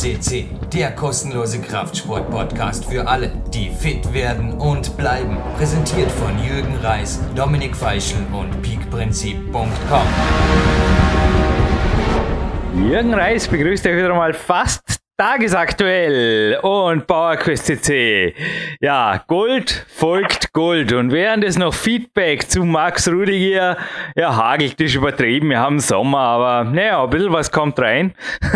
CC, der kostenlose Kraftsport-Podcast für alle, die fit werden und bleiben. Präsentiert von Jürgen Reis, Dominik Feischl und peakprinzip.com. Jürgen Reis begrüßt euch wieder mal fast Tagesaktuell und PowerQuest CC. Ja, Gold folgt Gold. Und während es noch Feedback zu Max Rudiger, ja, hagelt ist übertrieben, wir haben Sommer, aber naja, ein bisschen was kommt rein.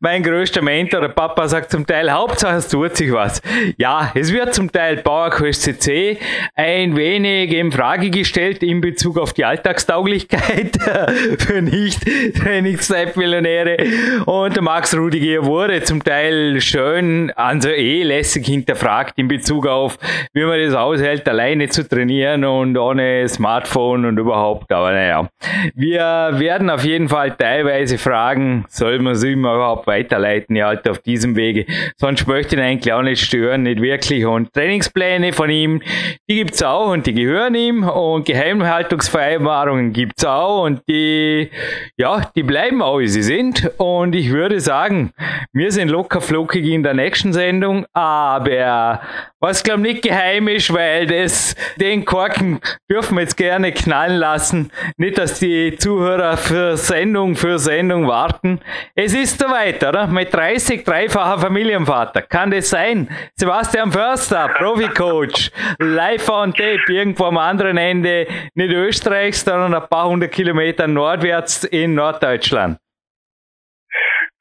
mein größter Mentor, der Papa, sagt zum Teil, Hauptsache es tut sich was. Ja, es wird zum Teil PowerQuest CC ein wenig in Frage gestellt in Bezug auf die Alltagstauglichkeit für Nicht-Trainingszeitmillionäre. Und der Max Rudiger wurde zum zum Teil schön, also eh lässig hinterfragt in Bezug auf, wie man das aushält, alleine zu trainieren und ohne Smartphone und überhaupt. Aber naja, wir werden auf jeden Fall teilweise fragen, soll man sie immer überhaupt weiterleiten, ja, halt auf diesem Wege. Sonst möchte ich ihn eigentlich auch nicht stören, nicht wirklich. Und Trainingspläne von ihm, die gibt's auch und die gehören ihm und Geheimhaltungsvereinbarungen gibt's auch und die, ja, die bleiben auch, wie sie sind. Und ich würde sagen, wir sind locker flockig in der nächsten Sendung, aber was glaube nicht geheim ist, weil das, den Korken dürfen wir jetzt gerne knallen lassen. Nicht, dass die Zuhörer für Sendung für Sendung warten. Es ist soweit, oder? Mit 30 dreifacher Familienvater. Kann das sein? Sebastian Förster, Profi-Coach, live on tape, irgendwo am anderen Ende, nicht Österreichs, sondern ein paar hundert Kilometer nordwärts in Norddeutschland.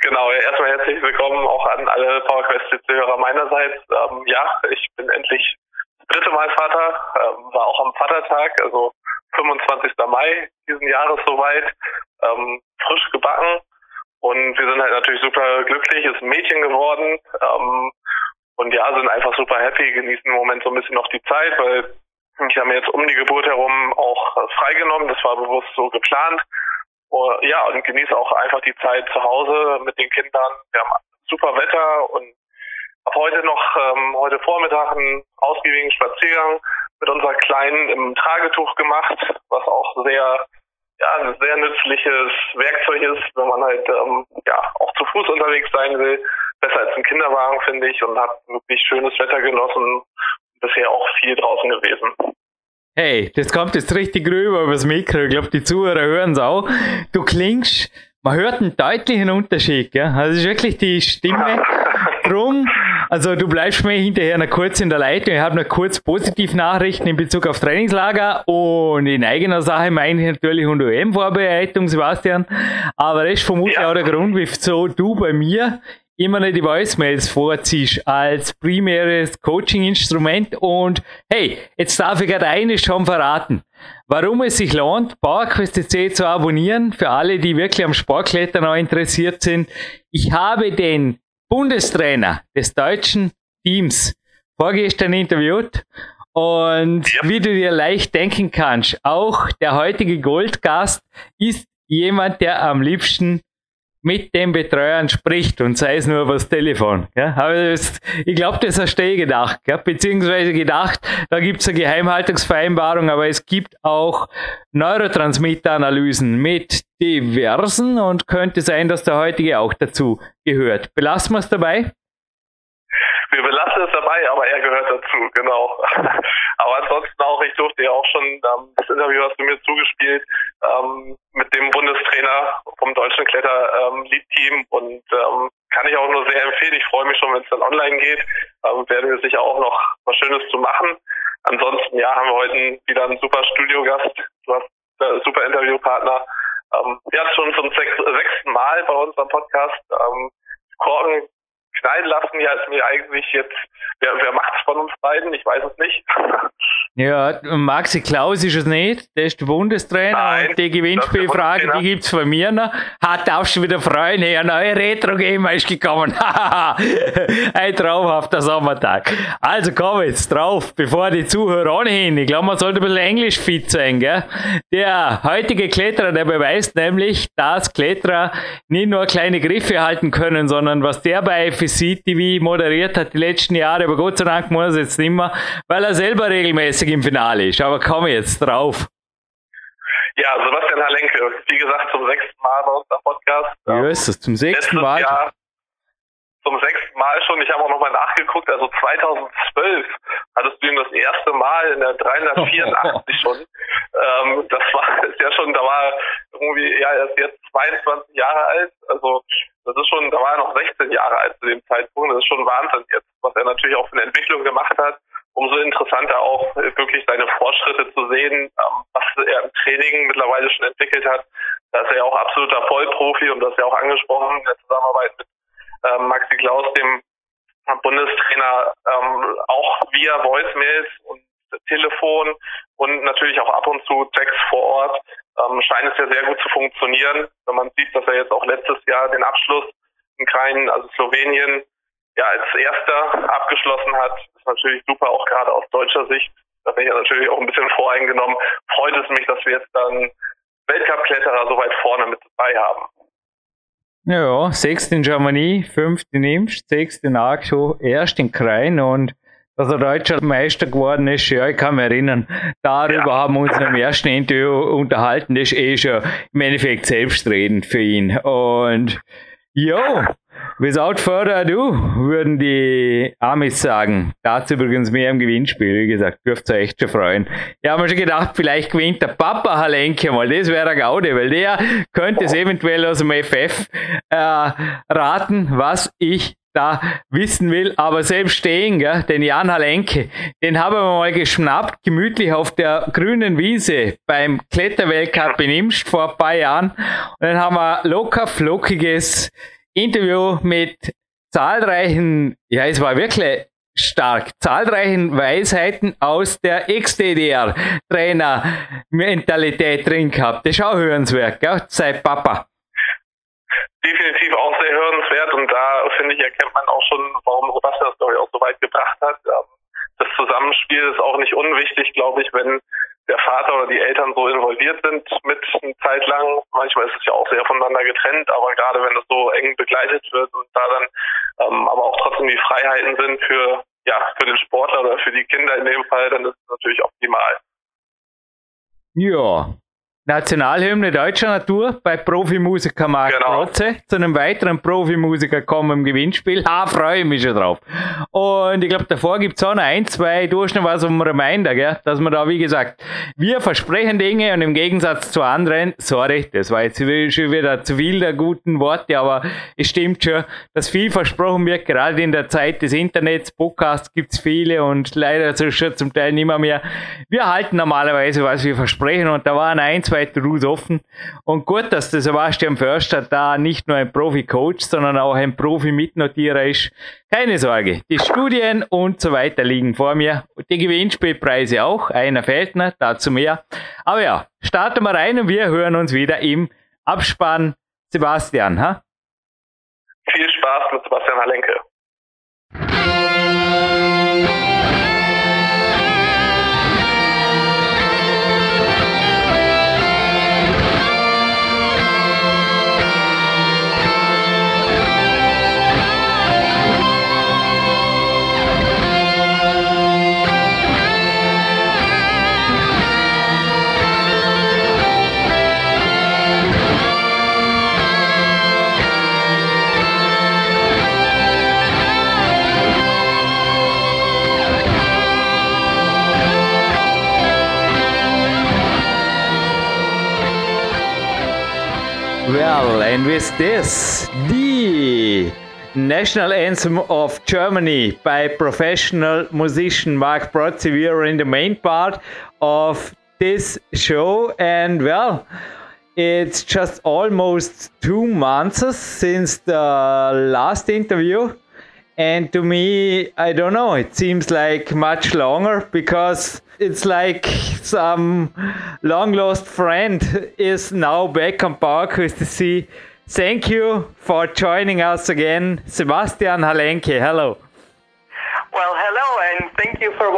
Genau, erstmal herzlich willkommen auch an alle PowerQuest-Hörer meinerseits. Ähm, ja, ich bin endlich das dritte Mal Vater, ähm, war auch am Vatertag, also 25. Mai diesen Jahres soweit, ähm, frisch gebacken und wir sind halt natürlich super glücklich, ist ein Mädchen geworden ähm, und ja, sind einfach super happy, genießen im Moment so ein bisschen noch die Zeit, weil ich habe mir jetzt um die Geburt herum auch äh, freigenommen, das war bewusst so geplant Ja, und genieße auch einfach die Zeit zu Hause mit den Kindern. Wir haben super Wetter und habe heute noch, ähm, heute Vormittag einen ausgiebigen Spaziergang mit unserer Kleinen im Tragetuch gemacht, was auch sehr, ja, ein sehr nützliches Werkzeug ist, wenn man halt, ähm, ja, auch zu Fuß unterwegs sein will. Besser als ein Kinderwagen, finde ich, und habe wirklich schönes Wetter genossen. Bisher auch viel draußen gewesen. Hey, das kommt jetzt richtig rüber übers Mikro. Ich glaube, die Zuhörer hören es auch. Du klingst, man hört einen deutlichen Unterschied. Gell? Also, es ist wirklich die Stimme. Drum, also du bleibst mir hinterher noch kurz in der Leitung. Ich habe noch kurz Positivnachrichten in Bezug auf Trainingslager und in eigener Sache meine ich natürlich unter EM-Vorbereitung, Sebastian. Aber das ist vermutlich ja. auch der Grund, wieso du bei mir immer nicht die Voicemails vorziehst als primäres Coaching-Instrument. Und hey, jetzt darf ich gerade eines schon verraten. Warum es sich lohnt, PowerQuest.c zu abonnieren, für alle, die wirklich am Sportklettern auch interessiert sind. Ich habe den Bundestrainer des deutschen Teams vorgestern interviewt und ja. wie du dir leicht denken kannst, auch der heutige Goldgast ist jemand, der am liebsten mit den Betreuern spricht und sei es nur über das Telefon. Ja? Aber das, ich glaube, das hast du eh gedacht. Ja? Beziehungsweise gedacht, da gibt es eine Geheimhaltungsvereinbarung, aber es gibt auch Neurotransmitteranalysen mit diversen und könnte sein, dass der heutige auch dazu gehört. Belassen wir es dabei? Wir belassen es dabei, aber er gehört dazu, genau. Aber ansonsten auch, ich durfte ja auch schon ähm, das Interview hast du mir zugespielt ähm, mit dem Bundestrainer vom deutschen Kletter-Lead-Team ähm, und ähm, kann ich auch nur sehr empfehlen. Ich freue mich schon, wenn es dann online geht. Ähm, werden wir sicher auch noch was Schönes zu machen. Ansonsten, ja, haben wir heute wieder einen super Studiogast. Du hast äh, super Interviewpartner. Ähm, ja, schon zum sechs, sechsten Mal bei uns am Podcast. Ähm, Korken knallen lassen, ja, ist mir eigentlich jetzt, wer, wer macht es von uns beiden? Ich weiß es nicht. Ja, Maxi Klaus ist es nicht, der ist der Bundestrainer Nein, die Gewinnspielfrage, die gibt es von mir noch. Hat auch schon wieder Freunde, ein neuer Retro-Gamer ist gekommen. ein traumhafter Sommertag. Also komm jetzt drauf, bevor die Zuhörer ohnehin, ich glaube, man sollte ein bisschen Englisch fit sein, gell? Der heutige Kletterer, der beweist nämlich, dass Kletterer nicht nur kleine Griffe halten können, sondern was der bei FSC TV moderiert hat die letzten Jahre, aber Gott sei Dank muss er jetzt nicht mehr, weil er selber regelmäßig im Finale ist. Aber komm jetzt drauf. Ja, Sebastian Halenke, wie gesagt, zum sechsten Mal bei uns am Podcast. Ja, ist das zum sechsten Mal? Jahr, zum sechsten Mal schon. Ich habe auch nochmal nachgeguckt. Also 2012 hattest du ihn das erste Mal in der 384 schon. Ähm, das war ist ja schon, da war irgendwie, ja, er ist jetzt 22 Jahre alt. Also das ist schon, da war er noch 16 Jahre alt zu dem Zeitpunkt. Das ist schon Wahnsinn jetzt, was er natürlich auch für eine Entwicklung gemacht hat. Umso interessanter auch wirklich seine Fortschritte zu sehen, ähm, was er im Training mittlerweile schon entwickelt hat. Da ist er ja auch absoluter Vollprofi und das ist ja auch angesprochen in der Zusammenarbeit mit ähm, Maxi Klaus, dem Bundestrainer, ähm, auch via Voicemails und Telefon und natürlich auch ab und zu Checks vor Ort ähm, scheint es ja sehr gut zu funktionieren. Wenn man sieht, dass er jetzt auch letztes Jahr den Abschluss in Krain, also Slowenien, ja als erster abgeschlossen hat, ist natürlich super, auch gerade aus deutscher Sicht. Da bin ich ja natürlich auch ein bisschen voreingenommen. Freut es mich, dass wir jetzt dann Weltcup-Kletterer so weit vorne mit dabei haben. Ja, sechst in Germany, fünft in Imst, sechst in Arco, erst in Krain und dass er deutscher Meister geworden ist, ja, ich kann mich erinnern. Darüber ja. haben wir uns im ersten Interview unterhalten. Das ist eh schon im Endeffekt selbstredend für ihn. Und jo, without further ado, würden die Amis sagen. Dazu übrigens mehr im Gewinnspiel, wie gesagt, dürft ihr echt schon freuen. Ich habe mir schon gedacht, vielleicht gewinnt der Papa Halenke mal. Das wäre ein Gaude, weil der könnte es eventuell aus dem FF äh, raten, was ich da wissen will, aber selbst stehen, gell, den Jan Halenke, den haben wir mal geschnappt, gemütlich auf der grünen Wiese beim Kletterweltcup in Imst vor ein paar Jahren. Und dann haben wir locker flockiges Interview mit zahlreichen, ja, es war wirklich stark, zahlreichen Weisheiten aus der Ex-DDR-Trainer-Mentalität drin gehabt. Das ist auch hörenswert, gell? Sei Papa definitiv auch sehr hörenswert und da finde ich erkennt man auch schon, warum Sebastian das glaube ich auch so weit gebracht hat. Ähm, das Zusammenspiel ist auch nicht unwichtig, glaube ich, wenn der Vater oder die Eltern so involviert sind mit eine Zeit lang. Manchmal ist es ja auch sehr voneinander getrennt, aber gerade wenn es so eng begleitet wird und da dann ähm, aber auch trotzdem die Freiheiten sind für ja für den Sportler oder für die Kinder in dem Fall, dann ist es natürlich optimal. Ja, Nationalhymne deutscher Natur bei Profimusiker Marc genau. Protze. Zu einem weiteren Profimusiker kommen im Gewinnspiel. Ah, freue ich mich schon drauf. Und ich glaube, davor gibt es auch noch ein, zwei, du hast noch was um Reminder, gell? dass man da, wie gesagt, wir versprechen Dinge und im Gegensatz zu anderen, sorry, das war jetzt schon wieder zu viel der guten Worte, aber es stimmt schon, dass viel versprochen wird, gerade in der Zeit des Internets, Podcasts gibt es viele und leider schon zum Teil nicht mehr mehr. Wir halten normalerweise, was wir versprechen und da waren ein, zwei zweite Route offen. Und gut, dass der Sebastian Förster da nicht nur ein Profi-Coach, sondern auch ein Profi-Mitnotierer ist. Keine Sorge, die Studien und so weiter liegen vor mir. Die Gewinnspielpreise auch. Einer fehlt noch, dazu mehr. Aber ja, starten wir rein und wir hören uns wieder im Abspann. Sebastian, ha? Viel Spaß mit Sebastian Halenke. Well, and with this, the national anthem of Germany by professional musician Mark Protze. We are in the main part of this show, and well, it's just almost two months since the last interview. And to me, I don't know, it seems like much longer because it's like some long lost friend is now back on park to see. Thank you for joining us again, Sebastian Halenke. Hello. Well, hello, and thank you for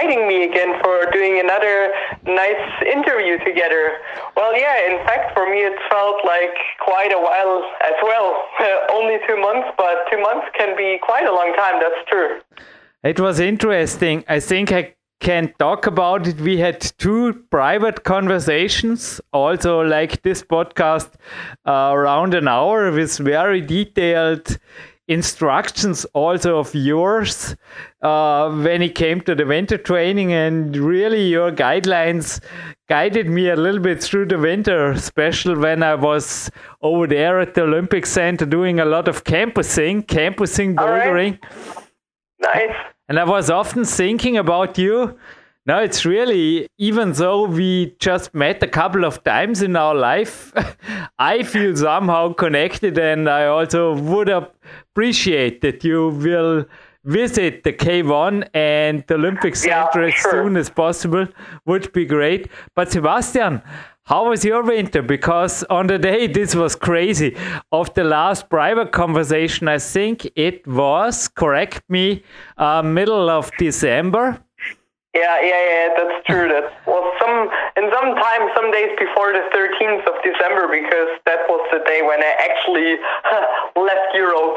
inviting me again for doing another nice interview together. Well, yeah, in fact, for me, it felt like quite a while as well. only two months, but two months can be quite a long time, that's true. It was interesting. I think I can talk about it. We had two private conversations, also like this podcast, uh, around an hour with very detailed instructions also of yours uh, when it came to the winter training and really your guidelines guided me a little bit through the winter especially when i was over there at the olympic center doing a lot of campusing campusing bouldering right. nice and i was often thinking about you no, it's really, even though we just met a couple of times in our life, I feel somehow connected and I also would appreciate that you will visit the K1 and the Olympic Center yeah, sure. as soon as possible. Would be great. But Sebastian, how was your winter? Because on the day this was crazy. Of the last private conversation, I think it was, correct me, uh, middle of December. Yeah, yeah, yeah, that's true. That was some in some time, some days before the 13th of December, because that was the day when I actually left Europe.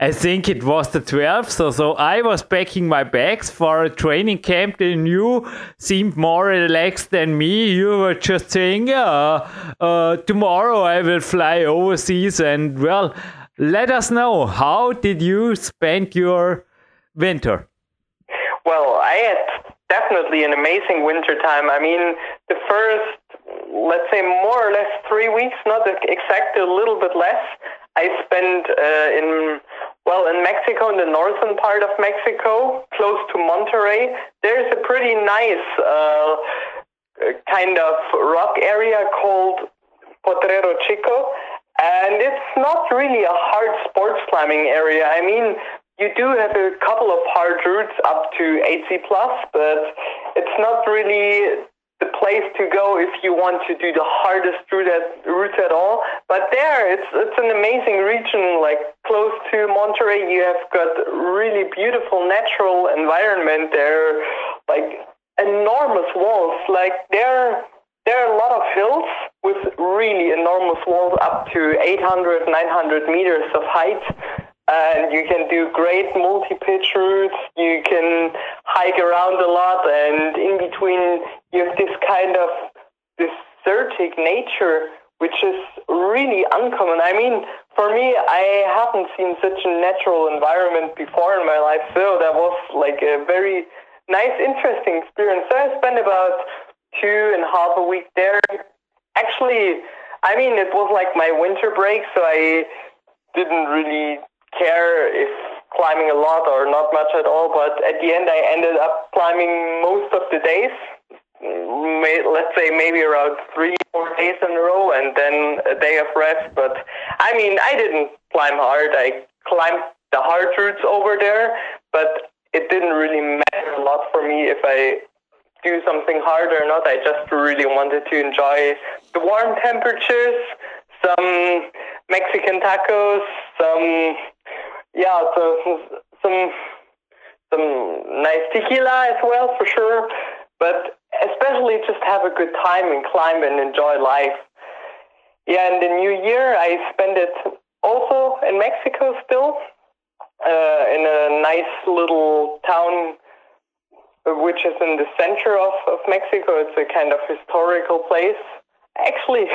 I think it was the 12th, so so I was packing my bags for a training camp, and you seemed more relaxed than me. You were just saying, "Yeah, uh, tomorrow I will fly overseas," and well, let us know how did you spend your winter. Well, I had definitely an amazing winter time. I mean, the first, let's say, more or less three weeks, not exactly, a little bit less, I spent uh, in, well, in Mexico, in the northern part of Mexico, close to Monterrey. There's a pretty nice uh, kind of rock area called Potrero Chico. And it's not really a hard sports climbing area. I mean, you do have a couple of hard routes up to 8C but it's not really the place to go if you want to do the hardest route at, route at all. But there, it's it's an amazing region, like close to Monterrey, You have got really beautiful natural environment there, like enormous walls. Like there, there are a lot of hills with really enormous walls up to 800, 900 meters of height and you can do great multi-pitch routes. You can hike around a lot, and in between you have this kind of desertic nature, which is really uncommon. I mean, for me, I haven't seen such a natural environment before in my life, so that was like a very nice, interesting experience. So I spent about two and a half a week there. Actually, I mean, it was like my winter break, so I didn't really care if climbing a lot or not much at all. But at the end, I ended up climbing most of the days. Let's say maybe around three, four days in a row, and then a day of rest. But I mean, I didn't climb hard. I climbed the hard routes over there, but it didn't really matter a lot for me if I do something hard or not. I just really wanted to enjoy the warm temperatures, some Mexican tacos, some yeah, so, some some nice tequila as well for sure. But especially just have a good time and climb and enjoy life. Yeah, and the new year I spend it also in Mexico still, uh, in a nice little town which is in the center of, of Mexico. It's a kind of historical place Actually,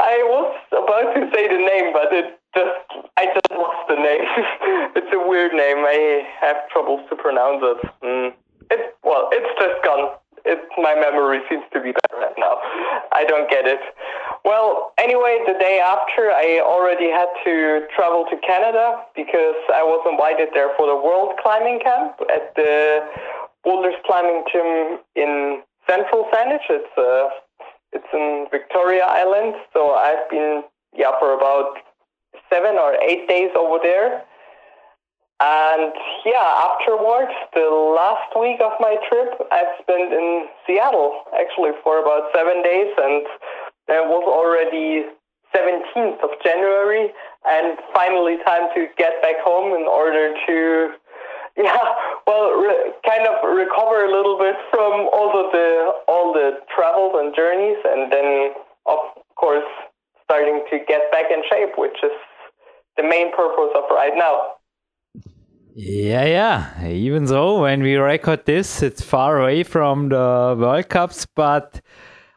I was about to say the name, but it just I just lost the name. it's a weird name. I have troubles to pronounce it. Mm. It well, it's just gone. It, my memory seems to be bad now. I don't get it. Well, anyway, the day after, I already had to travel to Canada because I was invited there for the World Climbing Camp at the Boulders Climbing Gym in Central Saanich. It's a it's in Victoria Island, so I've been yeah for about seven or eight days over there. And yeah, afterwards, the last week of my trip, I've spent in Seattle actually for about seven days, and it was already 17th of January, and finally time to get back home in order to yeah, well, re- kind of recover a little bit from all of the all the travels and journeys, and then of course starting to get back in shape, which is the main purpose of right now. Yeah, yeah. Even though when we record this, it's far away from the World Cups, but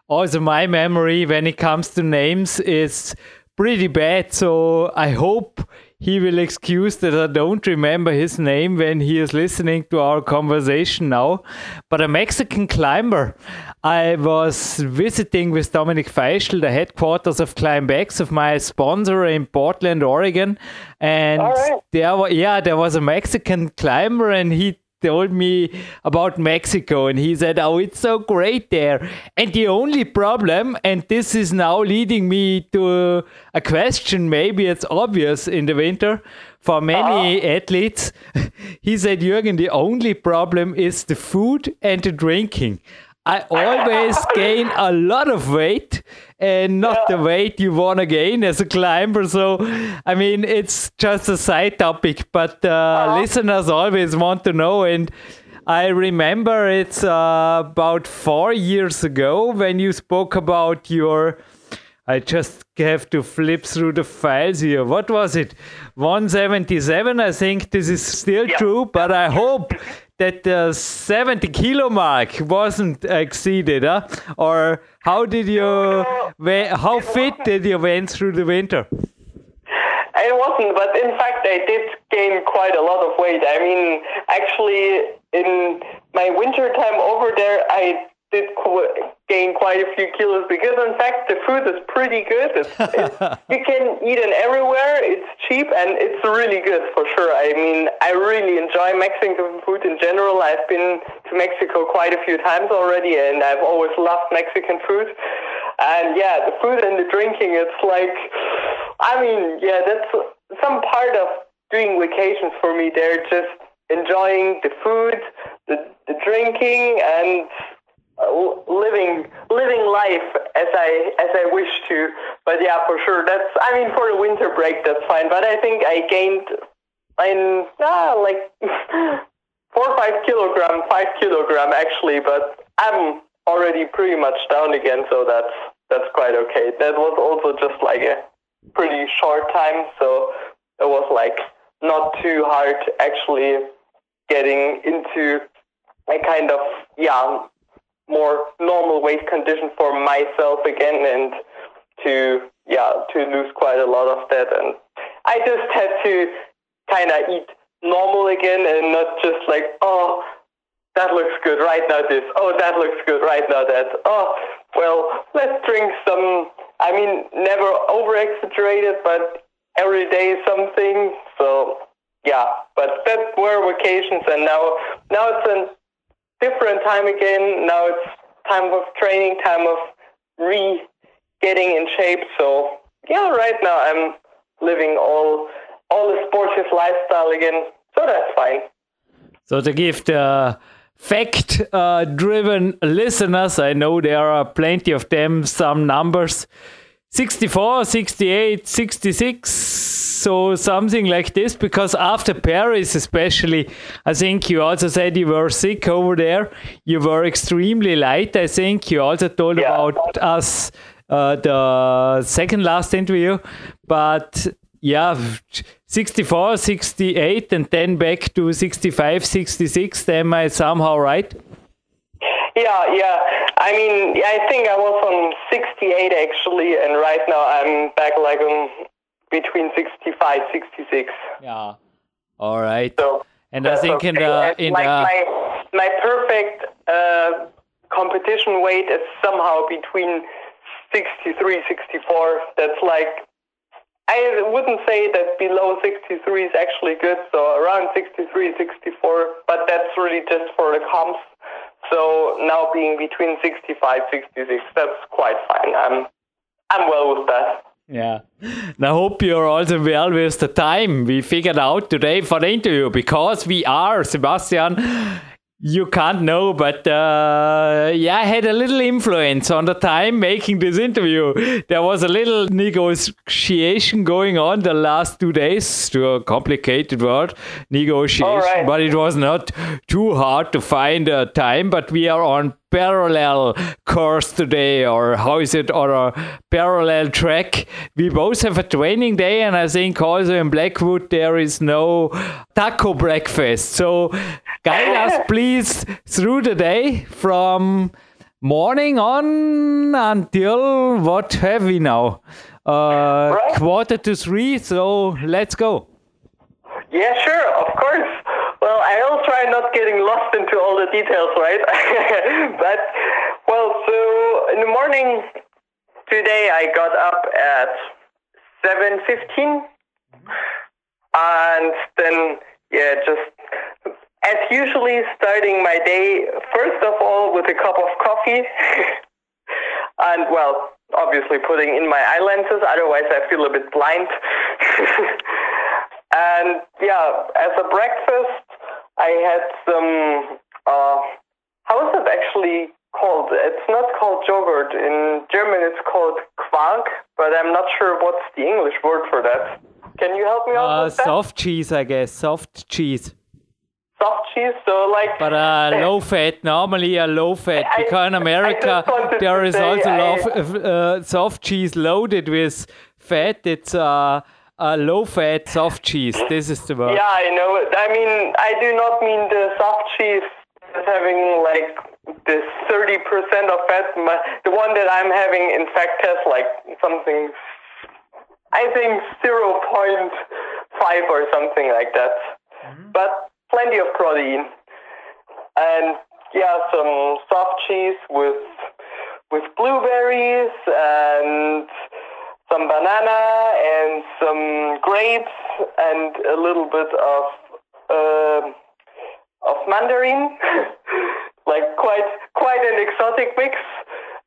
also my memory when it comes to names is pretty bad. So I hope he will excuse that I don't remember his name when he is listening to our conversation now. But a Mexican climber. I was visiting with Dominic Feischl, the headquarters of ClimbX, of my sponsor in Portland, Oregon. And right. there, yeah, there was a Mexican climber, and he told me about Mexico and he said, Oh, it's so great there. And the only problem, and this is now leading me to a question, maybe it's obvious in the winter for many uh-huh. athletes. he said, Jürgen, the only problem is the food and the drinking. I always gain a lot of weight and not yeah. the weight you want to gain as a climber. So, I mean, it's just a side topic, but uh, uh-huh. listeners always want to know. And I remember it's uh, about four years ago when you spoke about your. I just have to flip through the files here. What was it? 177. I think this is still yeah. true, but I hope that the 70 kilo mark wasn't exceeded, huh? or how did you, how fit did you went through the winter? It wasn't, but in fact, I did gain quite a lot of weight. I mean, actually, in my winter time over there, I did gain quite a few kilos because, in fact, the food is pretty good. It's, it's, you can eat it everywhere. It's cheap and it's really good for sure. I mean, I really enjoy Mexican food in general. I've been to Mexico quite a few times already, and I've always loved Mexican food. And yeah, the food and the drinking, it's like, I mean, yeah, that's some part of doing vacations for me. They're just enjoying the food, the, the drinking, and living living life as I as I wish to. But yeah, for sure, that's I mean for the winter break that's fine. But I think I gained in ah, like four or five kilogram, five kilogram actually. But I'm already pretty much down again, so that's that's quite okay. That was also just like a pretty short time, so it was like not too hard actually getting into a kind of yeah more normal weight condition for myself again and to yeah to lose quite a lot of that and I just had to kind of eat normal again and not just like oh that looks good right now this. Oh that looks good right now that. Oh well let's drink some I mean never over exaggerated but every day something. So yeah but that were vacations and now now it's an different time again. Now it's time of training, time of re getting in shape. So yeah, right now I'm living all all the sportive lifestyle again. So that's fine. So to give the fact uh, driven listeners, I know there are plenty of them, some numbers 64, 68, 66 so something like this because after Paris, especially, I think you also said you were sick over there. You were extremely light. I think you also told yeah. about us uh, the second last interview, but yeah, 64, 68, and then back to 65, 66. Am I somehow right? Yeah, yeah. I mean, I think I was on 68 actually, and right now I'm back like on between 65 66 yeah all right so and i think okay. in the in like the... my my perfect uh, competition weight is somehow between 63 64 that's like I wouldn't say that below 63 is actually good, so around 63, 64, but that's really just for the comps. So now being between 65, 66, that's quite fine. I'm, I'm well with that. Yeah. And I hope you're also well with the time we figured out today for the interview because we are, Sebastian, you can't know, but uh, yeah, I had a little influence on the time making this interview. There was a little negotiation going on the last two days to a complicated word, negotiation, right. but it was not too hard to find a time. But we are on parallel course today, or how is it, or a parallel track. We both have a training day, and I think also in Blackwood there is no taco breakfast. So guide us, please, through the day from morning on until what have we now? Uh, right. Quarter to three. So let's go. Yeah, sure, of course. Well, I'll try not getting lost into all the details, right? but, well, so in the morning today I got up at 7.15 and then, yeah, just as usually starting my day, first of all, with a cup of coffee. and, well, obviously putting in my eye lenses, otherwise I feel a bit blind. and yeah, as a breakfast, I had some. Uh, how is it actually called? It's not called yogurt. In German, it's called Quark, but I'm not sure what's the English word for that. Can you help me out Uh, with that? soft cheese, I guess. Soft cheese. Soft cheese. So like. But uh, low fat, normally a low fat. I- Because in America, there is also I- uh, soft cheese loaded with fat. It's uh, a low fat soft cheese. This is the word. Yeah, I know it. I mean, I do not mean the soft cheese as having like this 30% of fat. My, the one that I'm having, in fact, has like something, I think 0.5 or something like that. Mm-hmm. But plenty of protein. And yeah, some soft cheese with with blueberries and some banana and some grapes and a little bit of um of mandarin, like quite quite an exotic mix,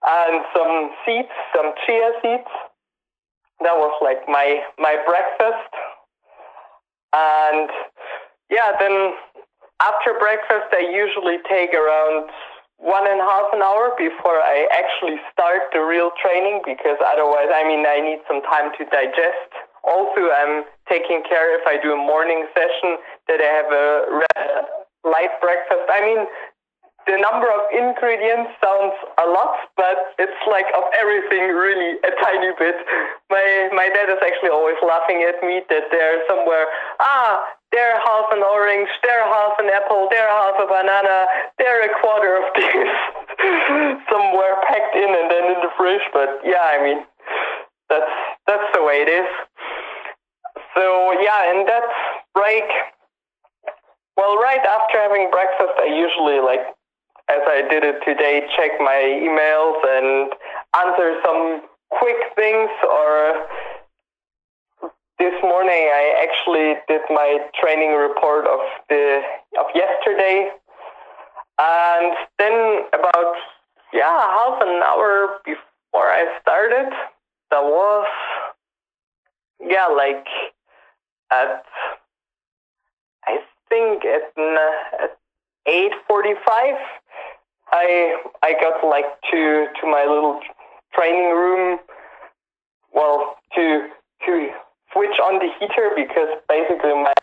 and some seeds, some chia seeds. That was like my my breakfast, and yeah, then after breakfast I usually take around one and a half an hour before I actually start the real training because otherwise, I mean, I need some time to digest. Also, I'm taking care if I do a morning session that I have a light breakfast. I mean, the number of ingredients sounds a lot, but it's like of everything really a tiny bit. My my dad is actually always laughing at me that they're somewhere ah they're half an orange, they're half an apple, they're half a banana, they're a quarter of this somewhere packed in and then in the fridge. But yeah, I mean that's that's the way it is. So yeah, and that break well, right after having breakfast, I usually like as I did it today, check my emails and answer some quick things. Or this morning, I actually did my training report of the of yesterday, and then about yeah half an hour before I started, that was yeah like at I think at at eight forty five. I I got like to to my little training room. Well, to to switch on the heater because basically my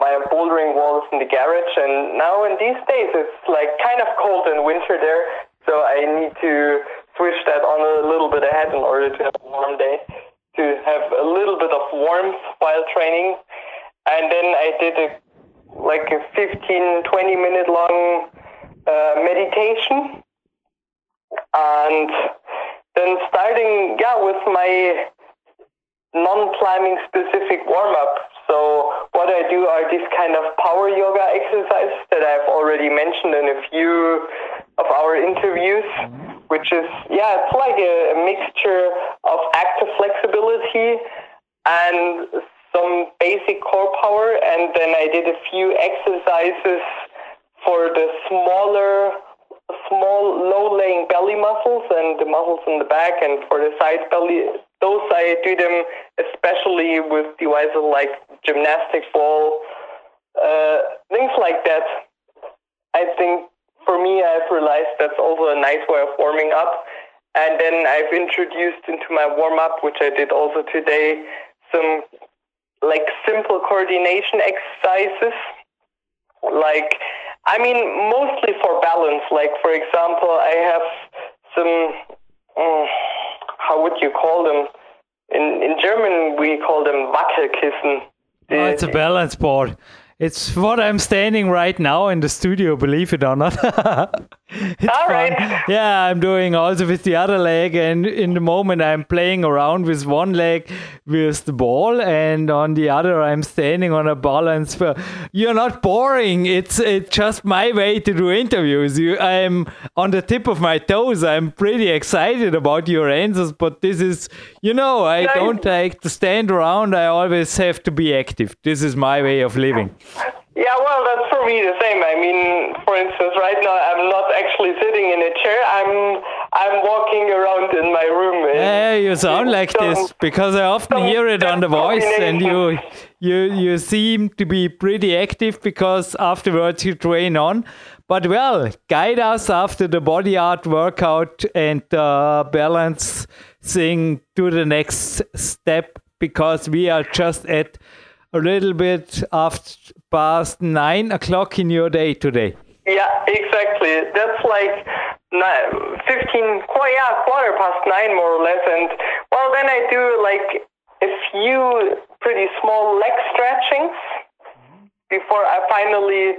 my bouldering wall is in the garage, and now in these days it's like kind of cold in winter there, so I need to switch that on a little bit ahead in order to have a warm day, to have a little bit of warmth while training, and then I did a like a 15 20 minute long uh, meditation. And then starting yeah with my non-climbing specific warm-up. So what i do are these kind of power yoga exercises that i've already mentioned in a few of our interviews which is yeah it's like a, a mixture of active flexibility and some basic core power. And then i did a few exercises for the smaller, small, low-laying belly muscles and the muscles in the back, and for the side belly, those I do them especially with devices like gymnastic ball, uh, things like that. I think for me, I've realized that's also a nice way of warming up. And then I've introduced into my warm-up, which I did also today, some like simple coordination exercises like I mean, mostly for balance. Like, for example, I have some, um, how would you call them? In, in German, we call them Wackelkissen. Oh, it's a balance board. It's what I'm standing right now in the studio, believe it or not. All. Right. Yeah, I'm doing also with the other leg, and in the moment I'm playing around with one leg with the ball, and on the other I'm standing on a balance. For you're not boring. It's it's just my way to do interviews. You, I'm on the tip of my toes. I'm pretty excited about your answers, but this is, you know, I don't like to stand around. I always have to be active. This is my way of living. Yeah, well, that's for me the same. I mean, for instance, right now I'm not actually sitting in a chair. I'm I'm walking around in my room. Yeah, you sound like some, this because I often hear it on the voice, and you you you seem to be pretty active because afterwards you train on. But well, guide us after the body art workout and uh, balance thing to the next step because we are just at a little bit after past nine o'clock in your day today. Yeah, exactly. That's like nine, 15, yeah, quarter past nine more or less. And well, then I do like a few pretty small leg stretchings before I finally,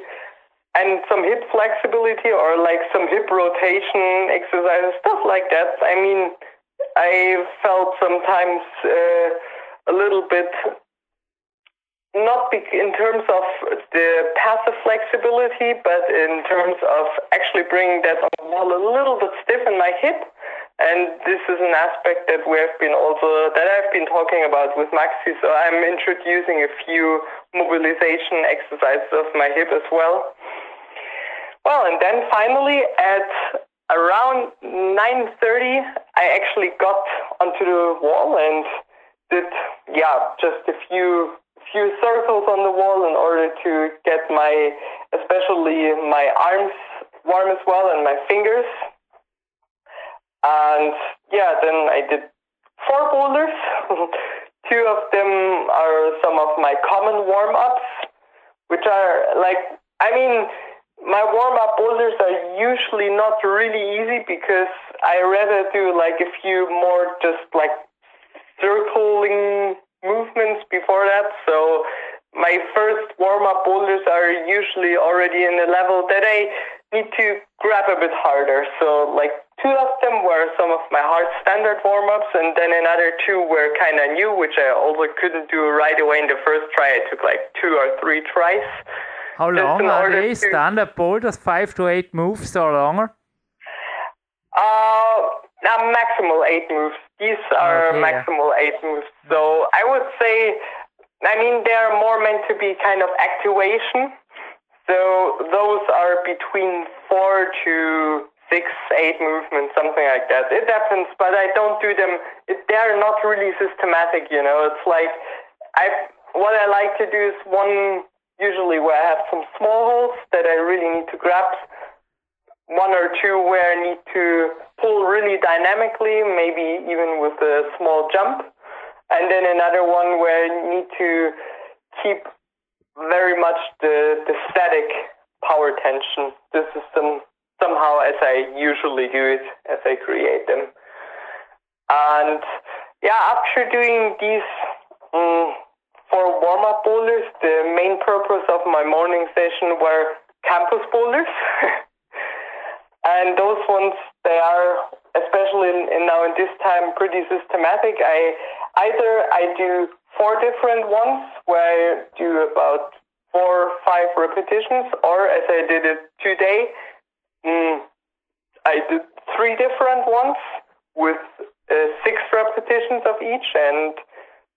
and some hip flexibility or like some hip rotation exercises, stuff like that. I mean, I felt sometimes uh, a little bit not in terms of the passive flexibility, but in terms of actually bringing that on the wall a little bit stiff in my hip. And this is an aspect that we have been also that I've been talking about with Maxi. So I'm introducing a few mobilization exercises of my hip as well. Well, and then finally at around 9:30, I actually got onto the wall and did yeah just a few few circles on the wall in order to get my, especially my arms warm as well and my fingers. And yeah, then I did four boulders. Two of them are some of my common warm ups, which are like, I mean, my warm up boulders are usually not really easy because I rather do like a few more just like circling movements before that. So my first warm up boulders are usually already in a level that I need to grab a bit harder. So like two of them were some of my hard standard warm ups, and then another two were kind of new, which I also couldn't do right away in the first try. It took like two or three tries. How long are they? Standard boulders, five to eight moves or longer? Uh, now, maximal eight moves. These are okay, maximal eight moves. So I would say, I mean, they're more meant to be kind of activation. So those are between four to six, eight movements, something like that. It happens, but I don't do them. They're not really systematic, you know. It's like I. What I like to do is one usually where I have some small holes that I really need to grab one or two where I need to pull really dynamically, maybe even with a small jump. And then another one where I need to keep very much the, the static power tension. This is some, somehow as I usually do it, as I create them. And yeah, after doing these um, four warm-up boulders, the main purpose of my morning session were campus boulders. And those ones, they are, especially in, in now in this time, pretty systematic. I either I do four different ones where I do about four, or five repetitions, or as I did it today, mm, I did three different ones with uh, six repetitions of each, and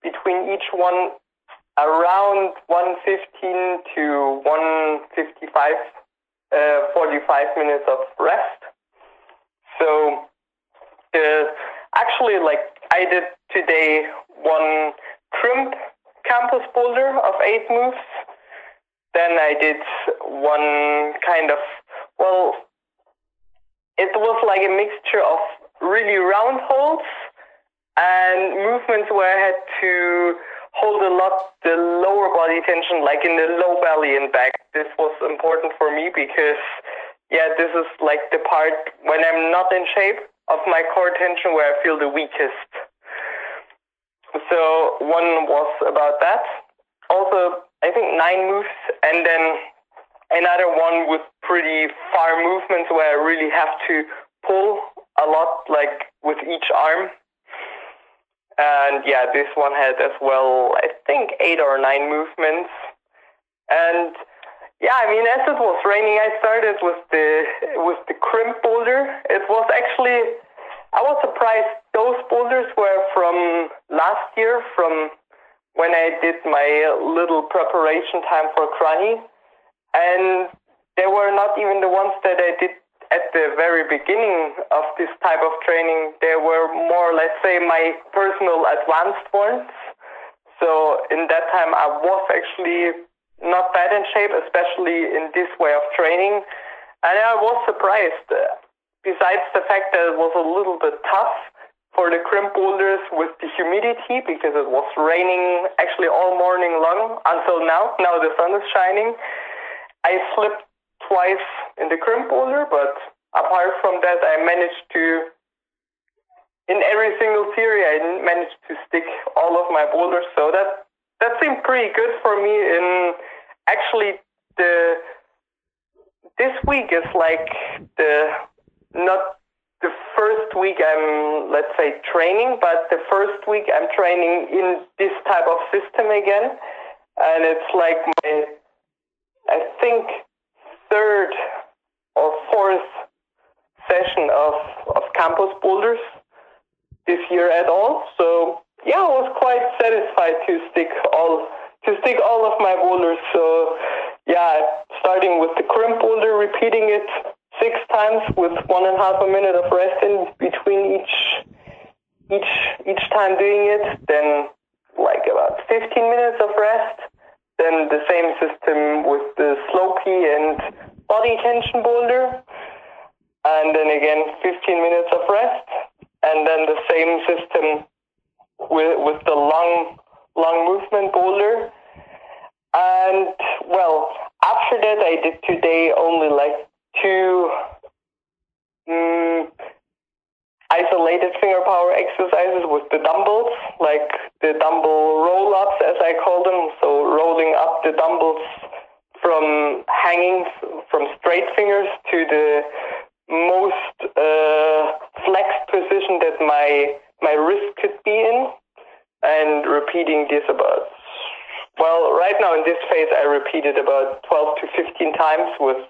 between each one, around 115 to 155 uh, 45 minutes of rest. So uh, actually, like I did today, one crimp campus boulder of eight moves. Then I did one kind of well, it was like a mixture of really round holds and movements where I had to hold a lot the lower body tension, like in the low belly and back. This was important for me because, yeah, this is like the part when I'm not in shape of my core tension where I feel the weakest. So one was about that. Also, I think nine moves, and then another one with pretty far movements where I really have to pull a lot, like with each arm. And yeah, this one had as well, I think, eight or nine movements. And yeah, I mean, as it was raining, I started with the with the crimp boulder. It was actually, I was surprised. Those boulders were from last year, from when I did my little preparation time for Kranj, and they were not even the ones that I did at the very beginning of this type of training, there were more, let's say, my personal advanced ones. So in that time, I was actually not bad in shape, especially in this way of training. And I was surprised, besides the fact that it was a little bit tough for the crimp boulders with the humidity because it was raining actually all morning long until now. Now the sun is shining. I slipped twice in the crimp boulder, but apart from that, I managed to, in every single series, I managed to stick all of my boulders. So that that seemed pretty good for me. In actually, the this week is like the not the first week I'm let's say training, but the first week I'm training in this type of system again, and it's like my I think third or fourth session of, of campus boulders this year at all. So yeah, I was quite satisfied to stick all to stick all of my boulders. So yeah, starting with the crimp boulder, repeating it six times with one and a half a minute of rest in between each each each time doing it. Then like about 15 minutes of rest then the same system with the slopey and body tension boulder. And then again, 15 minutes of rest. And then the same system with, with the long, long movement boulder. And well, after that, I did today only like two um, isolated finger power exercises with the dumbbells, like the dumbbell roll ups, as I call them. So rolling up the dumbbells from hanging from straight fingers to the most uh, flexed position that my my wrist could be in, and repeating this about. Well, right now in this phase, I repeated about 12 to 15 times with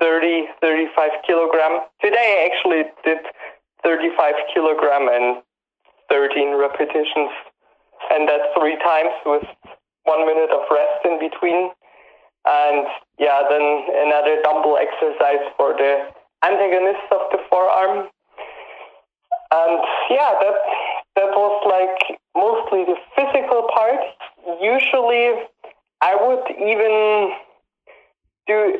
30, 35 kilogram. Today, I actually did 35 kilogram and 13 repetitions. And that's three times with one minute of rest in between. And yeah, then another dumbbell exercise for the antagonist of the forearm. And yeah, that that was like mostly the physical part. Usually I would even do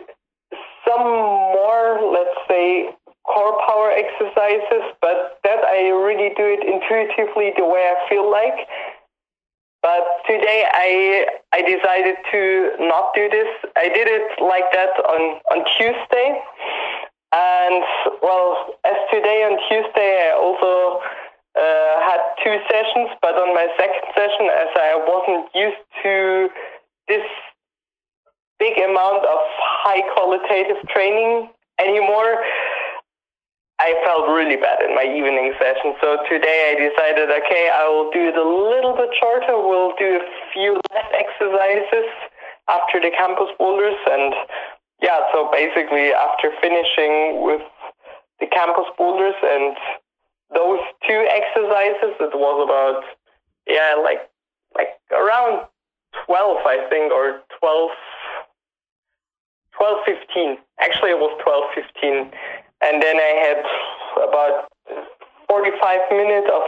some more, let's say, core power exercises, but that I really do it intuitively the way I feel like. But today I I decided to not do this. I did it like that on, on Tuesday. And well, as today on Tuesday I also uh, had two sessions, but on my second session, as I wasn't used to this big amount of high qualitative training anymore, I felt really bad in my evening session. So today I decided, okay, I will do it a little bit shorter. We'll do a few less exercises after the campus boulders. And yeah, so basically after finishing with the campus boulders and those two exercises, it was about, yeah, like, like around 12, I think, or 12, 12, 15. Actually, it was 12, 15 and then I had about 45 minutes of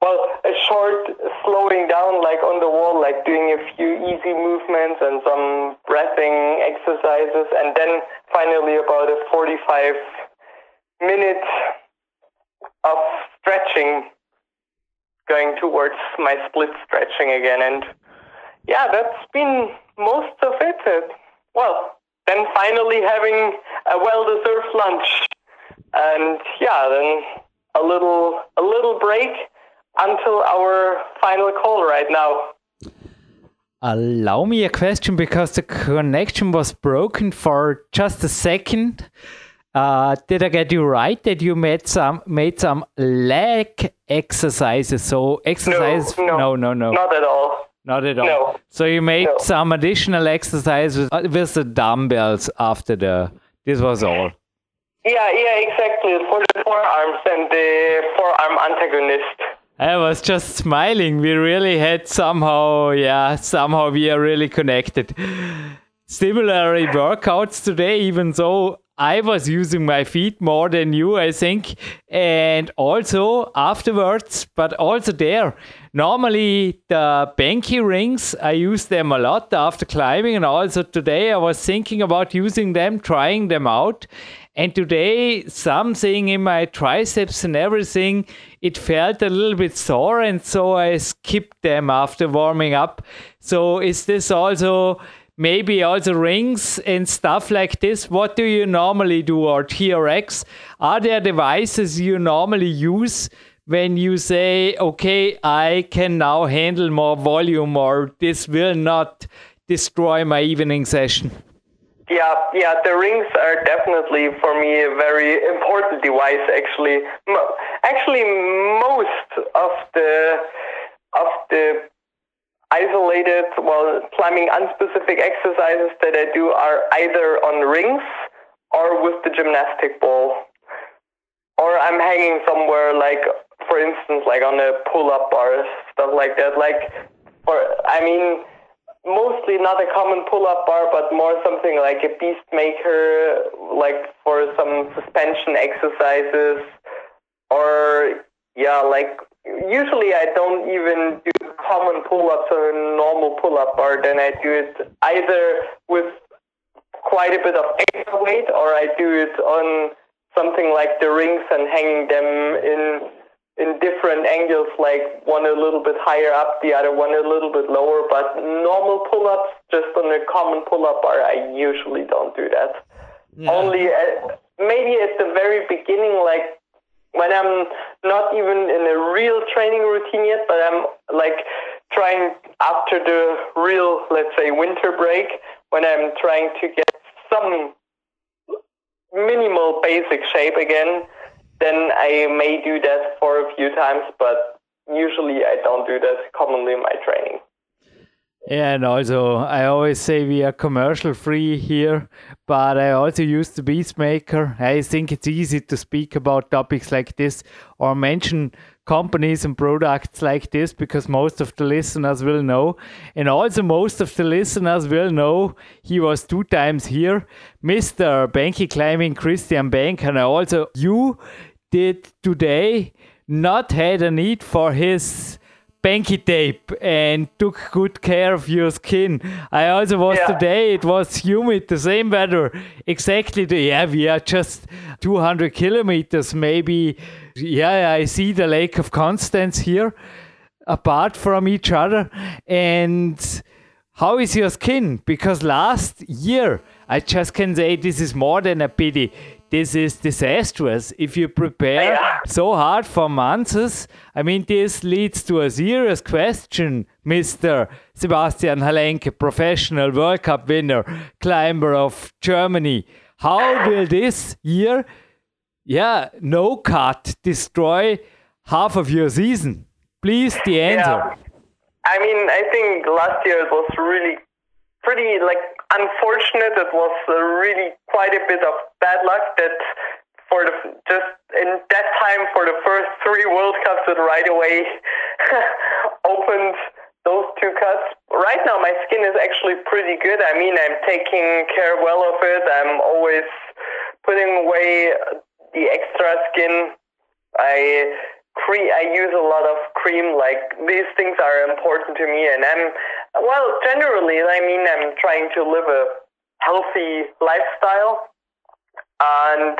well a short slowing down like on the wall like doing a few easy movements and some breathing exercises. And then finally about a 45 minutes of stretching going towards my split stretching again. And yeah that's been most of it. Uh, well then finally having a well-deserved lunch, and yeah, then a little a little break until our final call right now. allow me a question because the connection was broken for just a second. Uh, did I get you right that you made some made some leg exercises? So exercise? No, no, no, no, not at all. Not at all. No. So you made No. some additional exercises uh, with the dumbbells after the. This was all. Yeah, yeah, exactly. For the forearms and the forearm antagonist. I was just smiling. We really had somehow, yeah, somehow we are really connected. Similar workouts today, even though I was using my feet more than you, I think. And also afterwards, but also there. Normally, the banky rings, I use them a lot after climbing. And also today, I was thinking about using them, trying them out. And today, something in my triceps and everything, it felt a little bit sore, and so I skipped them after warming up. So, is this also maybe also rings and stuff like this? What do you normally do, or TRX? Are there devices you normally use when you say, okay, I can now handle more volume, or this will not destroy my evening session? Yeah, yeah, the rings are definitely for me a very important device. Actually, actually, most of the of the isolated, well, climbing unspecific exercises that I do are either on rings or with the gymnastic ball, or I'm hanging somewhere like, for instance, like on a pull-up bar, stuff like that. Like, or I mean mostly not a common pull-up bar, but more something like a Beastmaker, like for some suspension exercises, or yeah, like usually I don't even do common pull-ups or a normal pull-up bar. Then I do it either with quite a bit of extra weight, or I do it on something like the rings and hanging them in in different angles, like one a little bit higher up, the other one a little bit lower. But normal pull-ups, just on a common pull-up bar, I usually don't do that. Only at, maybe at the very beginning, like when I'm not even in a real training routine yet, but I'm like trying after the real, let's say, winter break, when I'm trying to get some minimal basic shape again, then I may do that for a few times, but usually I don't do that commonly in my training. And also I always say we are commercial free here, but I also use the Beastmaker. I think it's easy to speak about topics like this or mention companies and products like this because most of the listeners will know. And also, most of the listeners will know he was two times here, Mr. Banky Climbing Christian Bank, and I also you did today not had a need for his banky tape and took good care of your skin. I also was Yeah. today, it was humid, the same weather, exactly the, yeah, we are just 200 kilometers maybe. Yeah, I see the Lake of Constance here apart from each other. And how is your skin? Because last year, I just can say this is more than a pity. This is disastrous. If you prepare Yeah. so hard for months, I mean, this leads to a serious question, Mr. Sebastian Halenke, professional World Cup winner, climber of Germany. How will this year, yeah, no cut, destroy half of your season? Please, the answer. Yeah. I mean, I think last year it was really pretty like unfortunate. It was uh, really quite a bit of bad luck that for the just in that time for the first three World Cups it right away opened those two cuts. Right now my skin is actually pretty good. I mean, I'm taking care well of it. I'm always putting away the extra skin. I cre- I use a lot of cream. Like these things are important to me, and I'm well. Generally, I mean, I'm trying to live a healthy lifestyle, and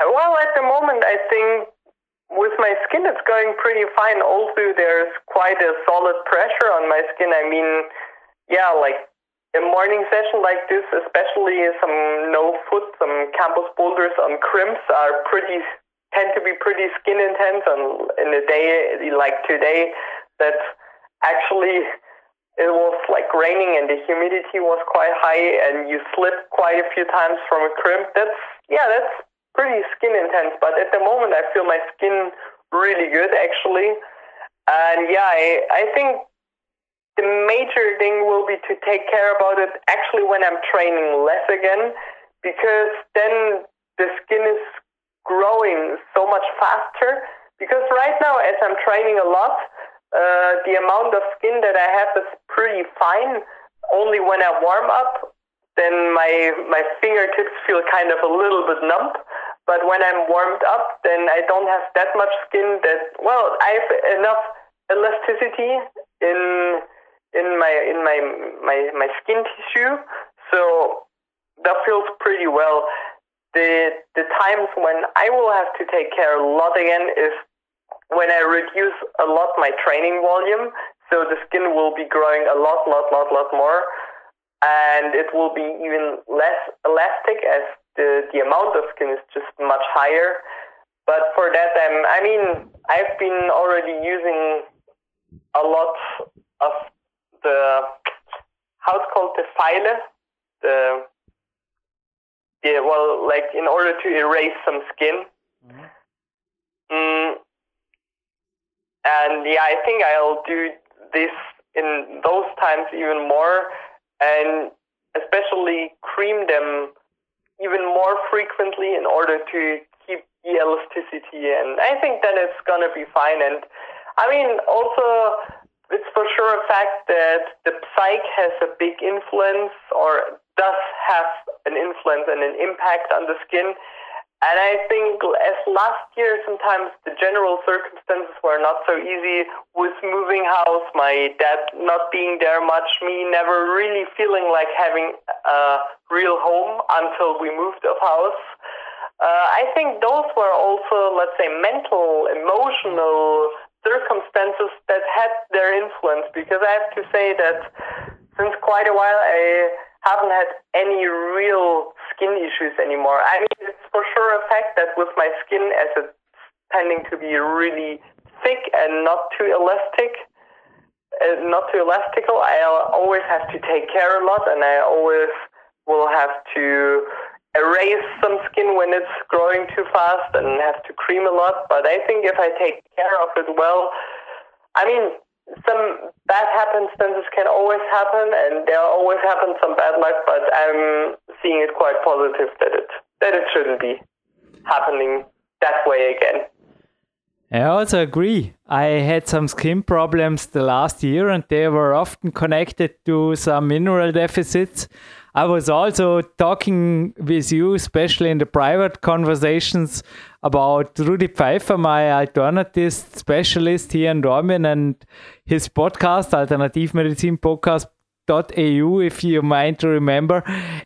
well, at the moment, I think with my skin, it's going pretty fine. Also, there's quite a solid pressure on my skin. I mean, yeah, like a morning session like this, especially some no foot, some campus boulders on crimps are pretty tend to be pretty skin intense. And in a day like today, that actually it was like raining and the humidity was quite high and you slipped quite a few times from a crimp. That's yeah, that's pretty skin intense. But at the moment, I feel my skin really good actually. And yeah, I, I think the major thing will be to take care about it actually when I'm training less again, because then the skin is growing so much faster. Because right now, as I'm training a lot, uh, the amount of skin that I have is pretty fine. Only when I warm up, then my my fingertips feel kind of a little bit numb. But when I'm warmed up, then I don't have that much skin. That well, I have enough elasticity in in my in my my my skin tissue, so that feels pretty well. The the times when I will have to take care a lot again is when I reduce a lot my training volume. So the skin will be growing a lot, lot, lot, lot more, and it will be even less elastic as the the amount of skin is just much higher. But for that, I'm, I mean, I've been already using a lot of the how it's called the file, the yeah, well, like in order to erase some skin. Mm-hmm. Mm, and yeah, I think I'll do this in those times even more, and especially cream them even more frequently in order to keep the elasticity. And I think that it's gonna be fine. And I mean, also, it's for sure a fact that the psyche has a big influence or does have an influence and an impact on the skin. And I think as last year, sometimes the general circumstances were not so easy with moving house, my dad not being there much, me never really feeling like having a real home until we moved of house. Uh, I think those were also, let's say, mental, emotional circumstances that had their influence because I have to say that since quite a while I haven't had any real skin issues anymore. I mean, it's for sure a fact that with my skin as it's tending to be really thick and not too elastic, uh, not too elastical, I always have to take care a lot, and I always will have to erase some skin when it's growing too fast and have to cream a lot. But I think if I take care of it well, I mean, some bad happenstances can always happen, and there always happen some bad luck. But I'm seeing it quite positive that it that it shouldn't be happening that way again. I also agree. I had some skin problems the last year, and they were often connected to some mineral deficits. I was also talking with you, especially in the private conversations, about Rudi Pfeiffer, my alternative specialist here in Dortmund, and his podcast, Alternative Medicine Podcast. .au if you mind to remember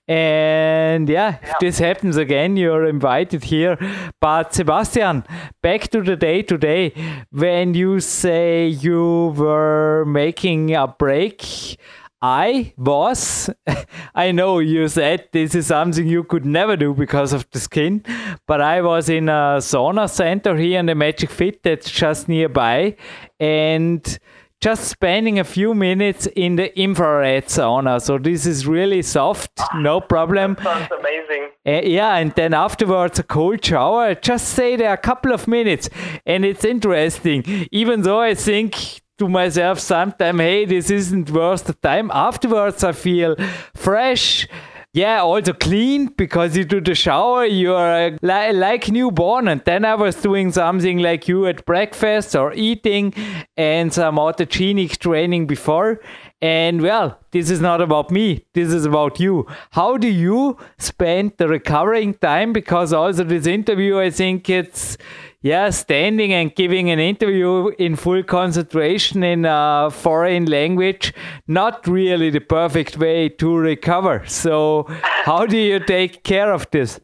and yeah, yeah if this happens again you're invited here but sebastian back to the day today when you say you were making a break I was, I know you said this is something you could never do because of the skin, but I was in a sauna center here in the Magic Fit that's just nearby and just spending a few minutes in the infrared sauna. So this is really soft, no problem. That sounds amazing. Uh, yeah, and then afterwards a cold shower. Just stay there a couple of minutes, and it's interesting. Even though I think to myself sometime, hey, this isn't worth the time. Afterwards, I feel fresh. Yeah, also clean because you do the shower, you're uh, li- like newborn. And then I was doing something like you at breakfast or eating and some autogenic training before. And well, this is not about me, this is about you. How do you spend the recovering time? Because also, this interview, I think it's yeah, standing and giving an interview in full concentration in a foreign language, not really the perfect way to recover. So, how do you take care of this?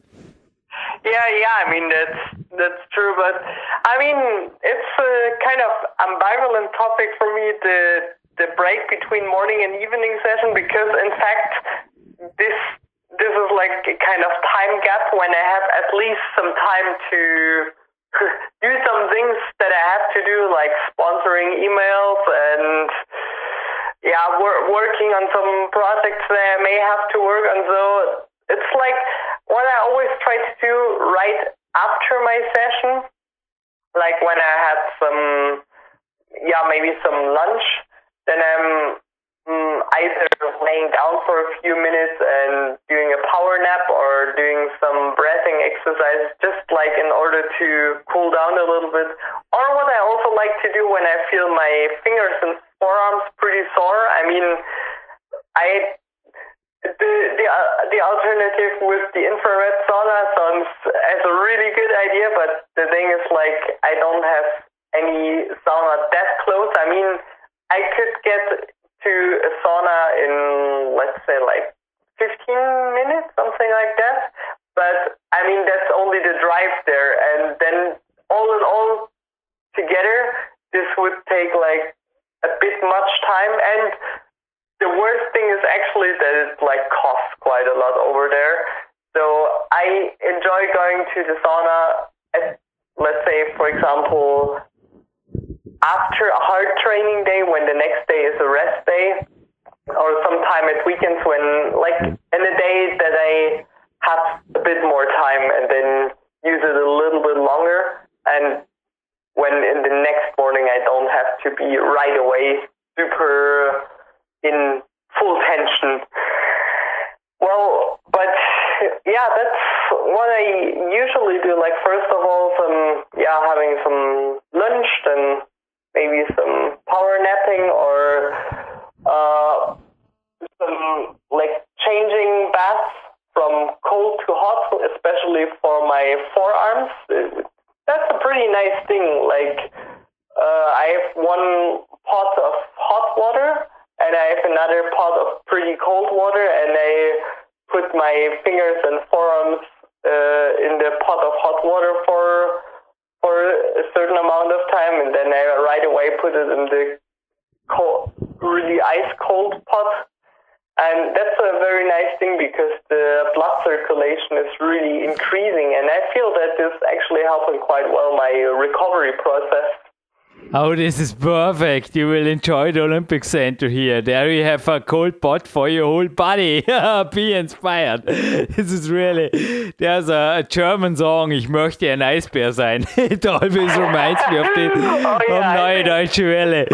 Yeah, yeah, I mean that's that's true, but I mean it's a kind of ambivalent topic for me the the break between morning and evening session because in fact this this is like a kind of time gap when I have at least some time to do some things that I have to do, like sponsoring emails and yeah, working on some projects that I may have to work on. So it's like what I always try to do right after my session, like when I had some, yeah, maybe some lunch, then I'm mm, either laying down for a few minutes and doing a power nap or doing some breathing exercises just like in order to cool down a little bit. This is perfect. You will enjoy the Olympic Center here. There you have a cold pot for your whole body. Be inspired. This is really, there's a, a, German song, Ich möchte ein Eisbär sein. it always reminds me of the oh, yeah, Neue Deutsche Welle.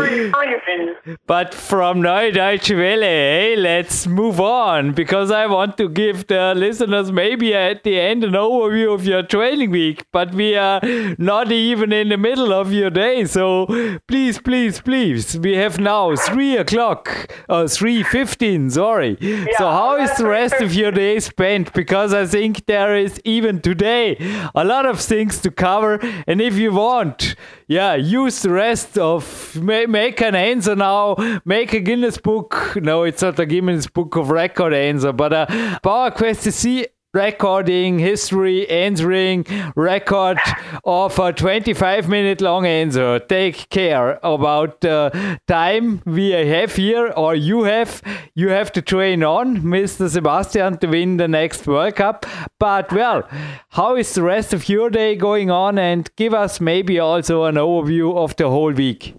But from Neue Deutsche Welle, let's move on because I want to give the listeners maybe at the end an overview of your training week, but we are not even in the middle of your day. So please, please, please, we have now three o'clock, uh, three fifteen. Sorry. Yeah, so how is the rest of your day spent? Because I think there is even today a lot of things to cover, and if you want, yeah, use the rest of make an answer now, make a Guinness book. No, it's not a Guinness book of record answer, but uh, a Power Quest to see recording history answering record of a 25 minute long answer. Take care about the time we have here or you have. You have to train on mr sebastian to win the next world cup. But well how is the rest of your day going on? And give us maybe also an overview of the whole week.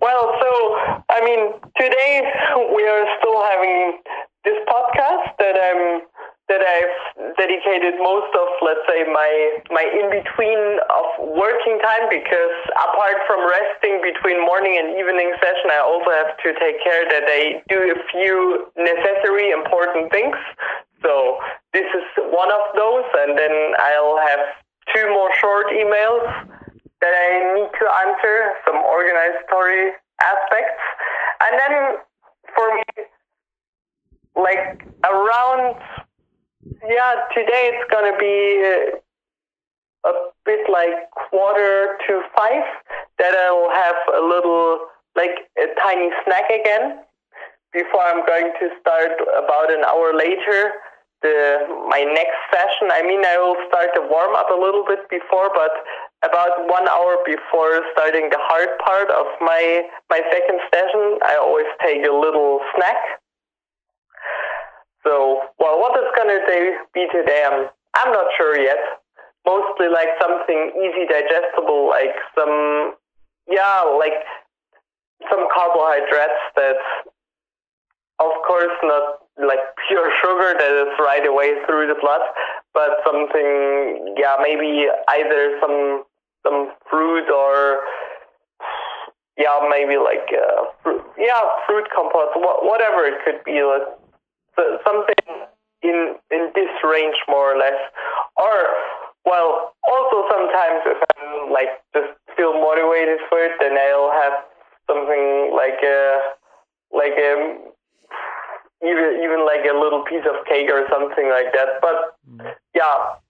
Well so i mean today we are still having this podcast that i'm that I've dedicated most of, let's say, my my in between of working time because apart from resting between morning and evening session, I also have to take care that I do a few necessary important things. So this is one of those, and then I'll have two more short emails that I need to answer, some organizatory aspects, and then for me, like around yeah, today it's going to be uh, a bit like quarter to five. That I'll have a little, like a tiny snack again. Before I'm going to start about an hour later the my next session. I mean, I will start the warm up a little bit before, but about one hour before starting the hard part of my my second session, I always take a little snack so, well, what is going to be today? I'm, I'm not sure yet. Mostly like something easy digestible, like some, yeah, like some carbohydrates that, of course not like pure sugar that is right away through the blood, but something yeah maybe either some some fruit or yeah maybe like uh, fruit, yeah fruit compost whatever it could be something in in this range more or less or well also sometimes if I'm like just feel motivated for it then I'll have something like a like a even even like a little piece of cake or something like that but mm. yeah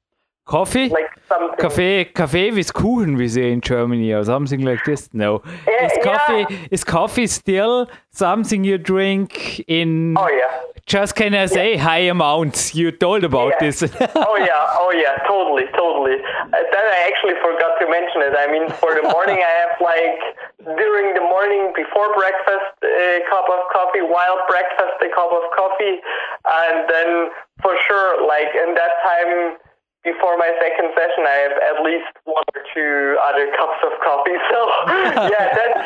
Coffee? Like something. Kaffee, coffee with Kuchen, we say in Germany, or something like this. No. Eh, yeah, is coffee yeah. is coffee still something you drink in? Oh yeah. Just can I say high amounts? You told about Yeah. this. oh yeah, oh yeah, totally, totally. Uh, that I actually forgot to mention it. I mean, for the morning, I have like during the morning before breakfast a cup of coffee, while breakfast a cup of coffee, and then for sure, like in that time before my second session, I have at least one or two other cups of coffee. So yeah, that's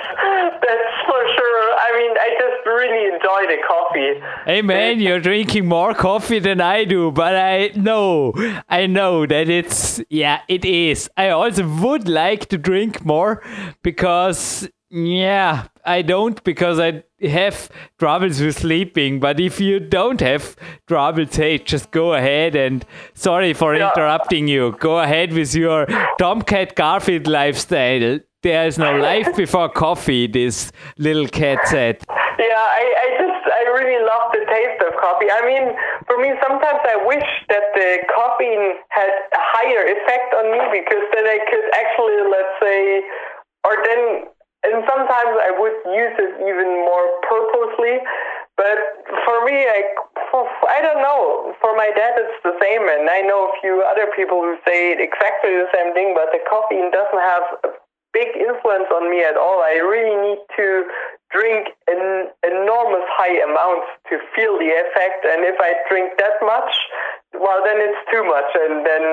that's for sure. I mean, I just really enjoy the coffee. Hey man, you're drinking more coffee than I do, but I know, I know that it's, yeah, it is. I also would like to drink more because, yeah, I don't because I have troubles with sleeping. But if you don't have troubles, hey, just go ahead and sorry for Yeah. interrupting you. Go ahead with your Tomcat Garfield lifestyle. There is no life before coffee, this little cat said. Yeah, I, I just I really love the taste of coffee. I mean, for me, sometimes I wish that the caffeine had a higher effect on me because then I could actually, let's say, or then, and sometimes I would use it even more purposely. But for me, I, I don't know. For my dad, it's the same, and I know a few other people who say exactly the same thing. But the caffeine doesn't have a big influence on me at all. I really need to drink an enormous high amounts to feel the effect. And if I drink that much, well, then it's too much. And then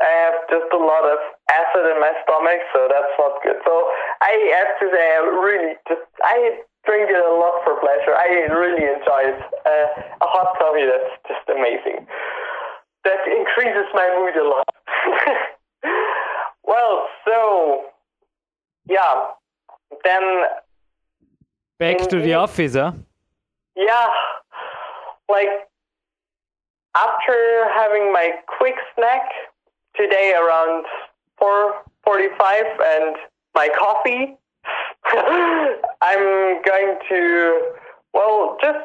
I have just a lot of acid in my stomach, so that's not good. So I have to say, I really just, I drink it a lot for pleasure. I really enjoy it. Uh, a hot coffee, that's just amazing. That increases my mood a lot. well, so, yeah, then Back to the office, huh? yeah, like after having my quick snack today around four forty-five and my coffee, I'm going to well just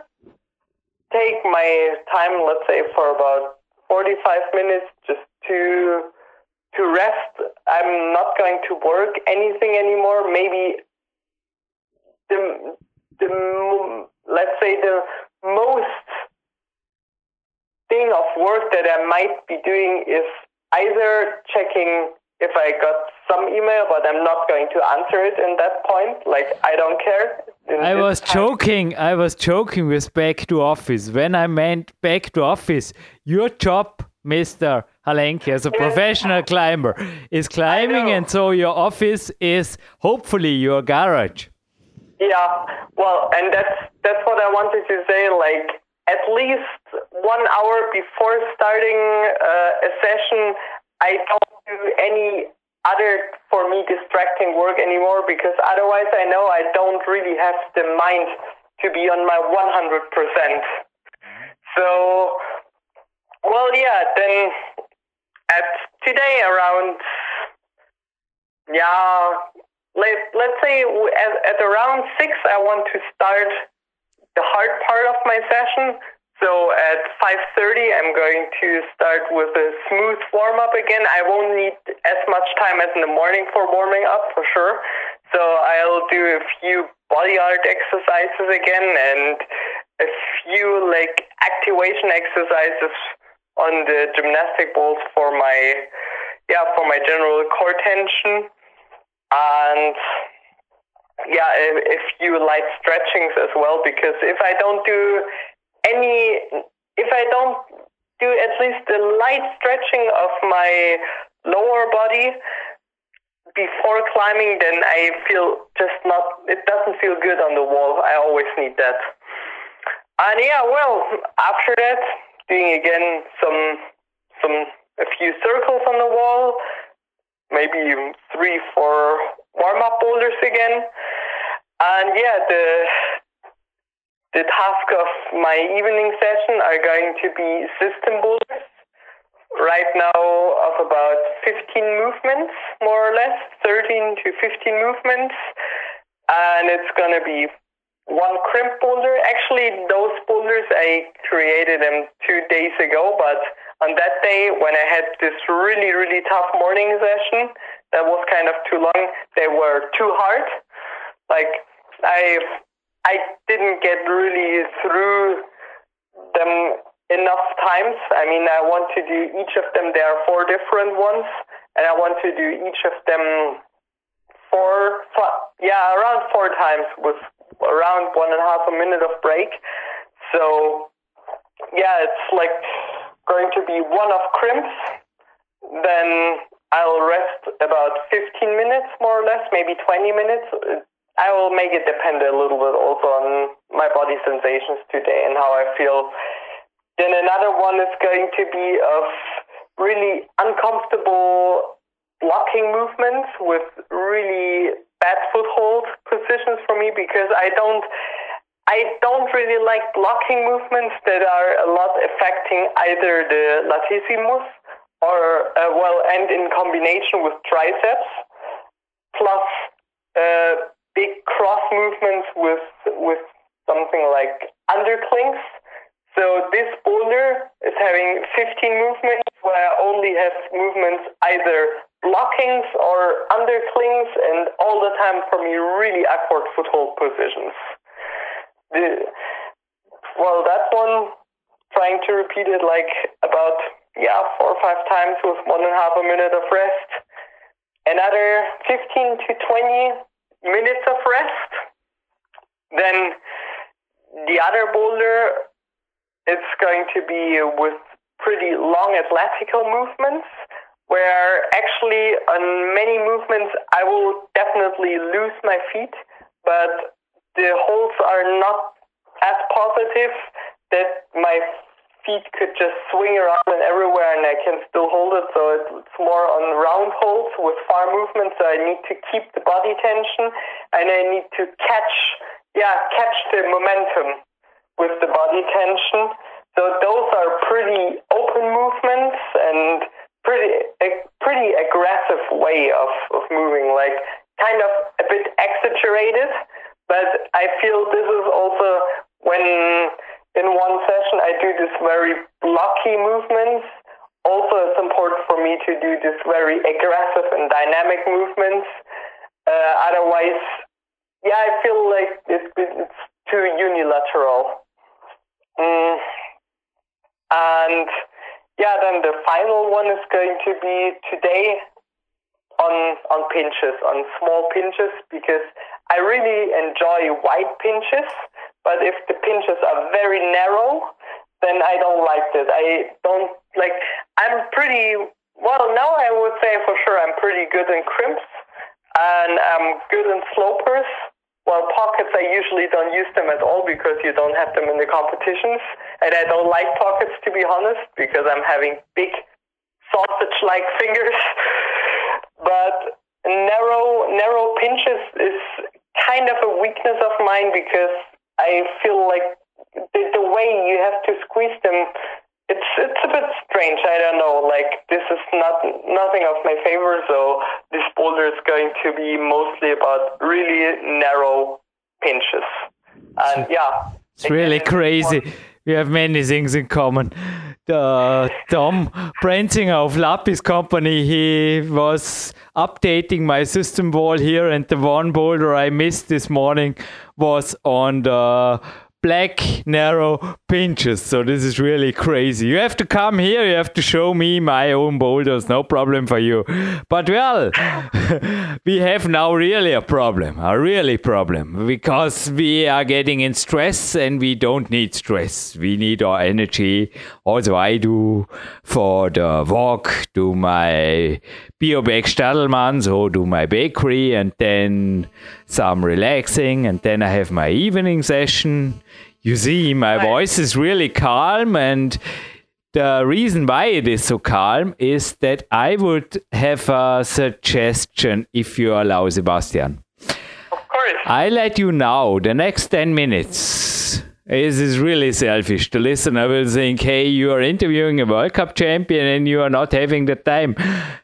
take my time. Let's say for about forty-five minutes, just to to rest. I'm not going to work anything anymore. Maybe the the let's say the most work that I might be doing is either checking if I got some email, but I'm not going to answer it in that point. Like I don't care. In I was time- joking. I was joking with back to office. When I meant back to office, your job, Mister Halenke, as a professional climber, is climbing, and so your office is hopefully your garage. Yeah, well, and that's that's what I wanted to say. Like at least one hour before starting uh, a session, I don't do any other for me distracting work anymore because otherwise I know I don't really have the mind to be on my 100%. So, well, yeah, then at today around, yeah, let, let's say at, at around six, I want to start the hard part of my session. So at 5.30, I'm going to start with a smooth warm-up again. I won't need as much time as in the morning for warming up, for sure. So I'll do a few body art exercises again and a few like activation exercises on the gymnastic balls for my yeah for my general core tension and yeah a few light stretchings as well because if I don't do any if I don't do at least a light stretching of my lower body before climbing, then I feel just not. It doesn't feel good on the wall. I always need that. And yeah, well, after that, doing again some some a few circles on the wall, maybe three, four warm up boulders again. And yeah, the the task of my evening session are going to be system boulders. Right now of about 15 movements, more or less, 13 to 15 movements. And it's going to be one crimp boulder. Actually, those boulders, I created them two days ago, but on that day when I had this really, really tough morning session that was kind of too long, they were too hard. Like, I, I didn't get really through them enough times. I mean, I want to do each of them. There are four different ones, and I want to do each of them four, four yeah, around four times with around one and a half a minute of break. So yeah, it's like going to be one of crimps. Then I'll rest about 15 minutes, more or less, maybe 20 minutes. I will make it depend a little bit also on my body sensations today and how I feel. Then another one is going to be of really uncomfortable blocking movements with really bad foothold positions for me because I don't I don't really like blocking movements that are a lot affecting either the latissimus or uh, well and in combination with triceps plus uh, big cross movements with with something like underclings. So this boulder is having 15 movements where I only have movements either blockings or underclings and all the time for me really awkward foothold positions. The, well, that one, trying to repeat it like about, yeah, four or five times with one and a half a minute of rest. Another 15 to 20 minutes of rest. Then the other boulder, it's going to be with pretty long athletical movements where actually on many movements I will definitely lose my feet, but the holds are not as positive that my feet could just swing around and everywhere and I can still hold it. So it's more on round holds with far movement. So I need to keep the body tension and I need to catch, yeah, catch the momentum with the body tension. So those are pretty open movements and pretty a pretty aggressive way of, of moving, like kind of a bit exaggerated. But I feel this is also when in one session I do this very blocky movements. Also, it's important for me to do this very aggressive and dynamic movements. Uh, otherwise, yeah, I feel like it, it's too unilateral. Mm. And yeah, then the final one is going to be today on on pinches, on small pinches, because I really enjoy wide pinches. But if the pinches are very narrow, then I don't like it. I don't like. I'm pretty well now. I would say for sure I'm pretty good in crimps, and I'm good in slopers. Well, pockets, I usually don't use them at all because you don't have them in the competitions. And I don't like pockets, to be honest, because I'm having big sausage like fingers. but narrow, narrow pinches is kind of a weakness of mine because I feel like the, the way you have to squeeze them it's it's a bit strange. I don't know. Like this is not nothing of my favor. So this boulder is going to be mostly about really narrow pinches. And yeah, it's really crazy. We have many things in common. The Tom Brenzinger of Lapis Company, he was updating my system wall here, and the one boulder I missed this morning was on the black narrow pinches so this is really crazy. You have to come here. You have to show me my own boulders. No problem for you. But well we have now really a problem a really problem. Because we are getting in stress and we don't need stress. We need our energy. Also i do for the walk do my Biobeck Stadelmann, so do my bakery and then some relaxing and then I have my evening session. You see, my voice is really calm and the reason why it is so calm is that I would have a suggestion if you allow Sebastian. Of course. I let you know the next 10 minutes. This is really selfish. The listener will think, hey, you are interviewing a World Cup champion and you are not having the time.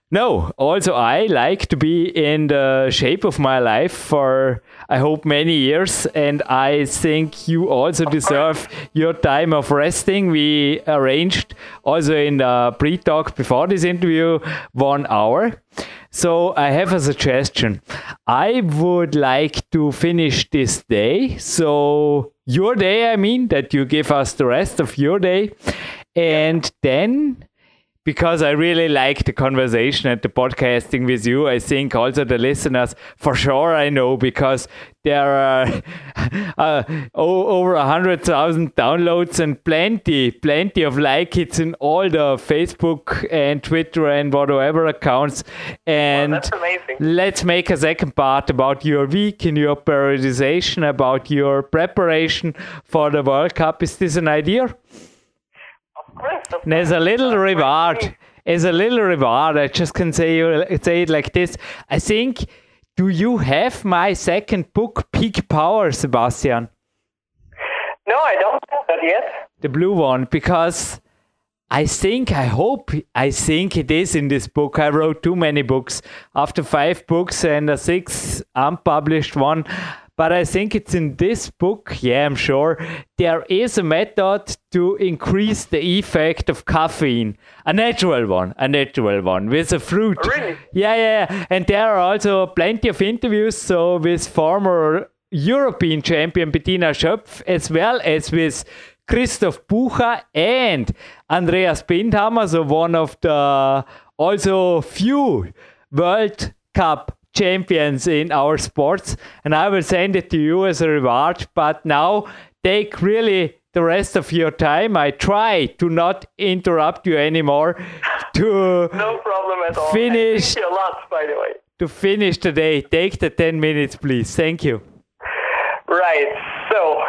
No, also I like to be in the shape of my life for I hope many years and I think you also deserve your time of resting. We arranged also in the pre-talk before this interview 1 hour. So I have a suggestion. I would like to finish this day. So your day, I mean, that you give us the rest of your day. And then because I really like the conversation and the podcasting with you. I think also the listeners, for sure, I know because there are uh, over a hundred thousand downloads and plenty, plenty of like hits in all the Facebook and Twitter and whatever accounts. And well, let's make a second part about your week and your periodization, about your preparation for the World Cup. Is this an idea? There's a little reward. There's a little reward. I just can say you say it like this. I think. Do you have my second book, Peak Power, Sebastian? No, I don't have that yet. The blue one, because I think, I hope, I think it is in this book. I wrote too many books. After five books and a six unpublished one, but I think it's in this book, yeah, I'm sure, there is a method to increase the effect of caffeine. A natural one, a natural one with a fruit. Really? Yeah, yeah. Yeah. And there are also plenty of interviews so with former European champion Bettina Schöpf as well as with Christoph Bucher and Andreas Bindhammer, so one of the also few World Cup champions in our sports and I will send it to you as a reward. But now take really the rest of your time. I try to not interrupt you anymore. To no problem at all. Finish. A lot, by the way. To finish the day, take the 10 minutes, please. Thank you. Right. So,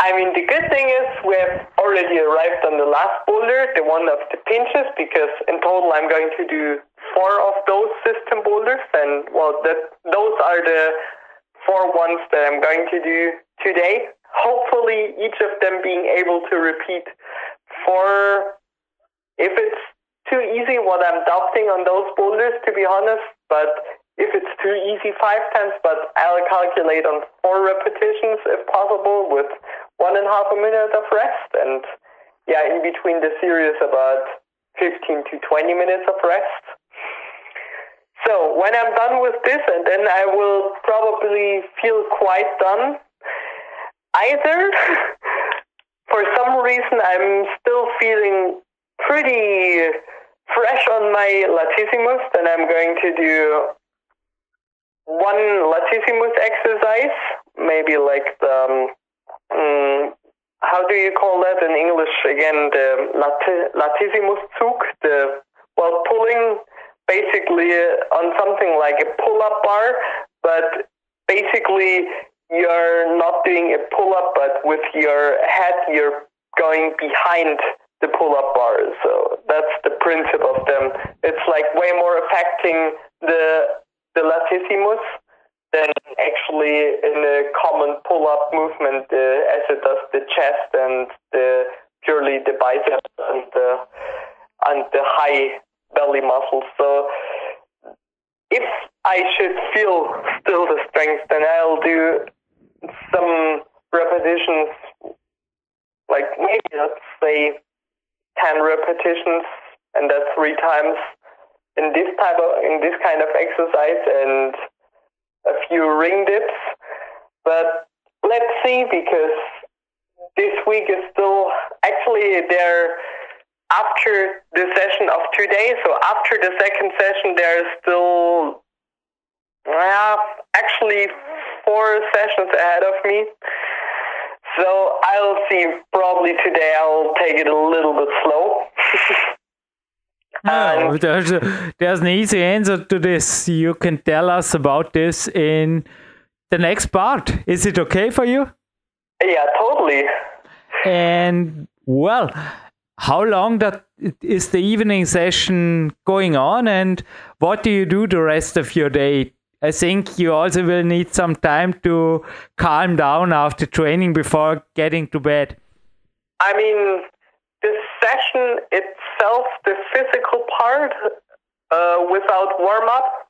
I mean, the good thing is we have already arrived on the last boulder, the one of the pinches, because in total I'm going to do four of those system boulders, and well, that those are the four ones that I'm going to do today. Hopefully, each of them being able to repeat four. If it's too easy, what I'm doubting on those boulders, to be honest, but if it's too easy, five times, but I'll calculate on four repetitions if possible with one and a half a minute of rest. And yeah, in between the series, about 15 to 20 minutes of rest. So when I'm done with this, and then I will probably feel quite done. Either, for some reason, I'm still feeling pretty fresh on my latissimus, then I'm going to do one latissimus exercise, maybe like the, um, how do you call that in English again, the latissimus Zug, the, well, pulling basically on something like a pull-up bar, but basically you're not doing a pull-up, but with your head you're going behind the pull-up bar. So that's the principle of them. It's like way more affecting the the latissimus than actually in a common pull-up movement uh, as it does the chest and the purely the biceps and the and the high belly muscles. So if I should feel still the strength, then I'll do some repetitions, like maybe let's say 10 repetitions, and that's three times in this type of in this kind of exercise and a few ring dips. But let's see because this week is still actually there after the session of today, so after the second session, there's still uh, actually four sessions ahead of me. So I'll see. Probably today I'll take it a little bit slow. No, there's, a, there's an easy answer to this. You can tell us about this in the next part. Is it okay for you? Yeah, totally. And well, how long that is the evening session going on, and what do you do the rest of your day? I think you also will need some time to calm down after training before getting to bed. I mean, the session itself, the physical part, uh, without warm up,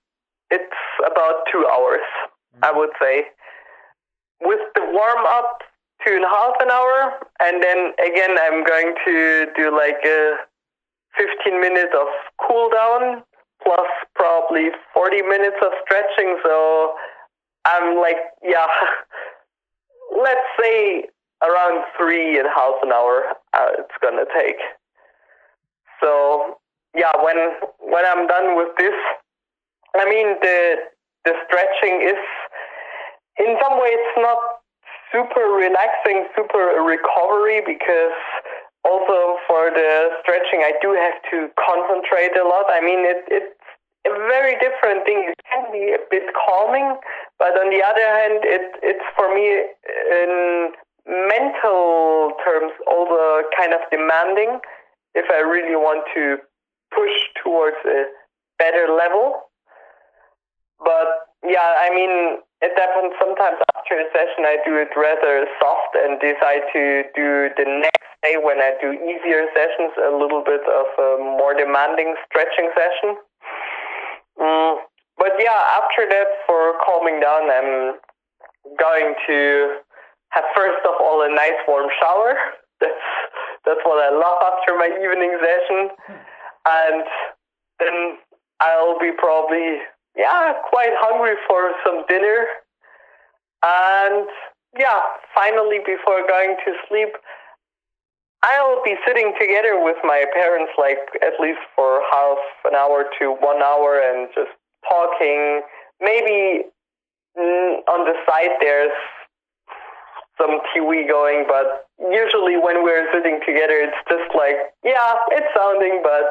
it's about two hours, I would say. With the warm up, two and a half an hour, and then again, I'm going to do like a 15 minutes of cool down plus probably 40 minutes of stretching. So I'm like, yeah, let's say around three and a half an hour uh, it's gonna take. So yeah, when when I'm done with this, I mean the the stretching is in some way it's not super relaxing, super recovery because also for the stretching I do have to concentrate a lot. I mean it it's a very different thing. It can be a bit calming, but on the other hand, it it's for me in mental terms also kind of demanding if I really want to push towards a better level. But yeah, I mean, it happens sometimes after a session I do it rather soft and decide to do the next day when I do easier sessions a little bit of a more demanding stretching session. Mm, but yeah, after that, for calming down, I'm going to have first of all a nice warm shower. That's that's what I love after my evening session, and then I'll be probably yeah quite hungry for some dinner, and yeah, finally before going to sleep. I'll be sitting together with my parents like at least for half an hour to one hour and just talking. Maybe mm, on the side there's some TV going, but usually when we're sitting together, it's just like, yeah, it's sounding, but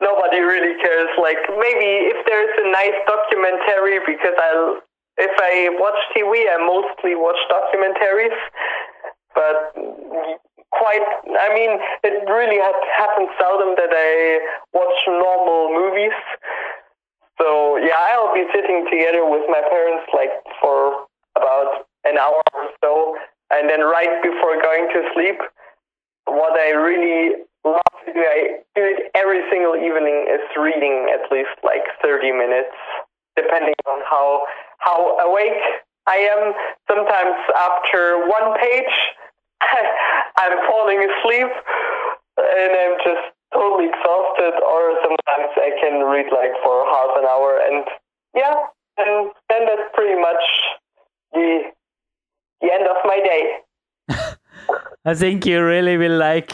nobody really cares. Like maybe if there's a nice documentary, because I, if I watch TV, I mostly watch documentaries, but quite, I mean, it really happens seldom that I watch normal movies. So yeah, I'll be sitting together with my parents like for about an hour or so. And then right before going to sleep, what I really love to do, I do it every single evening, is reading at least like 30 minutes, depending on how how awake I am. Sometimes after one page, I'm falling asleep and I'm just totally exhausted, or sometimes I can read like for half an hour, and yeah, and then that's pretty much the the end of my day. I think you really will like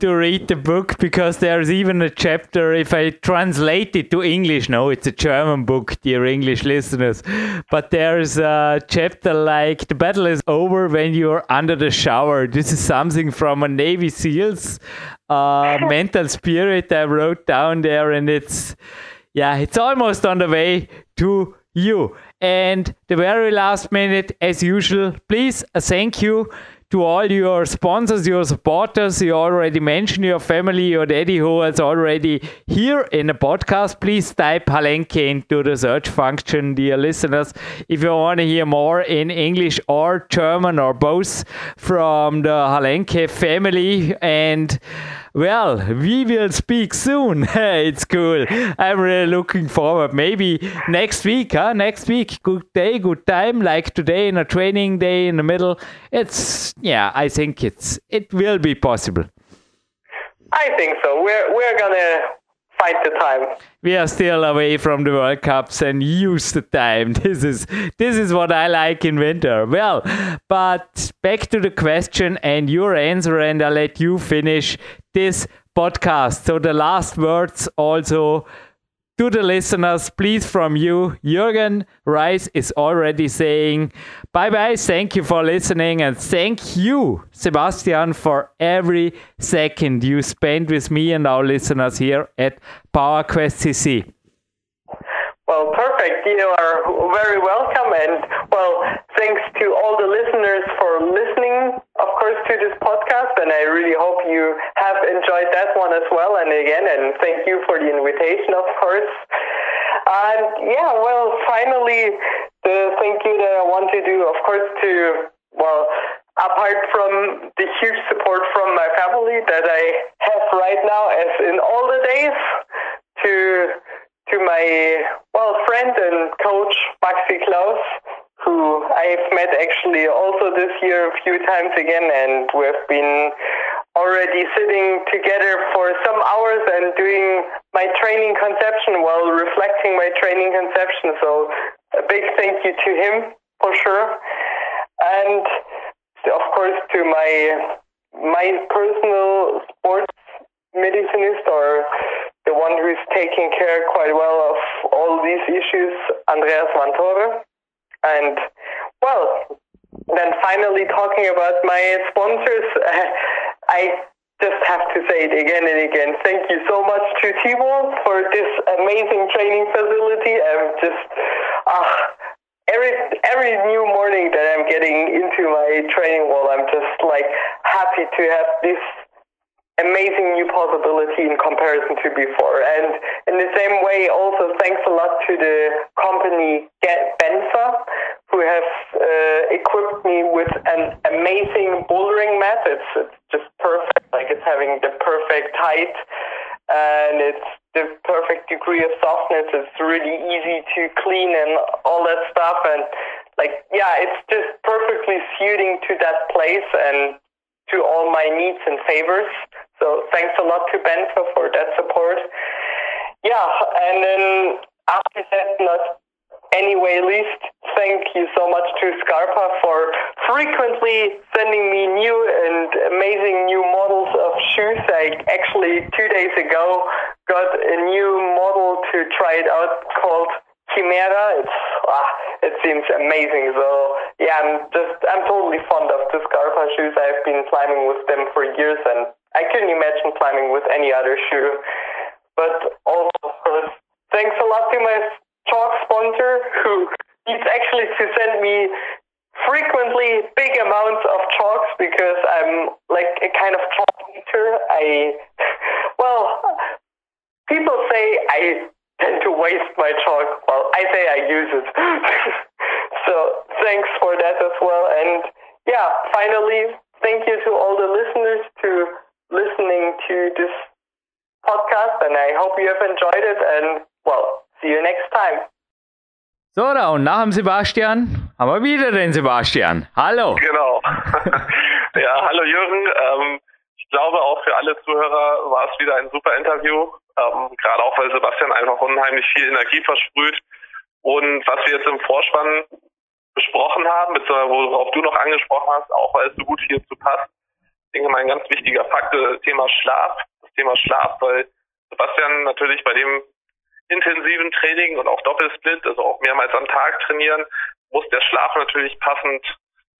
to read the book because there's even a chapter if I translate it to English. No, it's a German book, dear English listeners. But there's a chapter like the battle is over when you're under the shower. This is something from a Navy SEALs uh, mental spirit I wrote down there, and it's yeah, it's almost on the way to you. And the very last minute, as usual, please, a thank you to all your sponsors, your supporters. You already mentioned your family, your daddy who is already here in the podcast. Please type Halenke into the search function, dear listeners. If you want to hear more in English or German or both from the Halenke family and well, we will speak soon. it's cool. I'm really looking forward. Maybe next week, huh? Next week, good day, good time. Like today in a training day in the middle. It's yeah. I think it's it will be possible. I think so. We're we're gonna find the time. We are still away from the World Cups and use the time. This is this is what I like in winter. Well, but back to the question and your answer, and I'll let you finish this podcast. So the last words also to the listeners, please from you, Jürgen Reis is already saying bye bye. Thank you for listening and thank you, Sebastian, for every second you spend with me and our listeners here at PowerQuest CC. Well, perfect. You are very welcome. And, well, thanks to all the listeners for listening, of course, to this podcast. And I really hope you have enjoyed that one as well. And again, and thank you for the invitation, of course. And yeah, well, finally, the thank you that I want to do, of course, to, well, apart from the huge support from my family that I have right now, as in all the days, to to my well friend and coach Maxi Klaus, who I've met actually also this year a few times again, and we've been already sitting together for some hours and doing my training conception while reflecting my training conception. So a big thank you to him for sure, and of course to my my personal sports medicinist or the one who's taking care quite well of all these issues, Andreas Vantore. And, well, then finally talking about my sponsors, I just have to say it again and again. Thank you so much to Timo for this amazing training facility. I'm just, uh, every every new morning that I'm getting into my training wall, I'm just like happy to have this amazing new possibility in comparison to before. And in the same way, also thanks a lot to the company Get Benfa, who have uh, equipped me with an amazing bouldering mat. It's, it's just perfect, like it's having the perfect height and it's the perfect degree of softness. It's really easy to clean and all that stuff. And like, yeah, it's just perfectly suiting to that place and to all my needs and favors. So thanks a lot to Ben for, for that support. Yeah, and then after that, not anyway least, thank you so much to Scarpa for frequently sending me new and amazing new models of shoes. I actually two days ago got a new model to try it out called Chimera. It's ah, it seems amazing. So yeah, I'm just I'm totally fond of the Scarpa shoes. I've been climbing with them for years, and I couldn't imagine climbing with any other shoe. But also, thanks a lot to my chalk sponsor who needs actually to send me frequently big amounts of chalks because I'm like a kind of chalk eater. I well, people say I tend to waste my chalk. Well, I say I use it. so thanks for that as well. And yeah, finally, thank you to all the listeners to listening to this podcast. And I hope you have enjoyed it. And well, see you next time. So, da, und nach dem Sebastian haben wir wieder den Sebastian. Hallo. Genau. ja, hallo Jürgen. Ähm, ich glaube, auch für alle Zuhörer war es wieder ein super Interview. Ähm, gerade auch, weil Sebastian einfach unheimlich viel Energie versprüht. Und was wir jetzt im Vorspann besprochen haben, beziehungsweise worauf du noch angesprochen hast, auch weil es so gut hierzu passt, denke mal ein ganz wichtiger Fakt, das Thema Schlaf. Das Thema Schlaf, weil Sebastian natürlich bei dem intensiven Training und auch Doppelsplit, also auch mehrmals am Tag trainieren, muss der Schlaf natürlich passend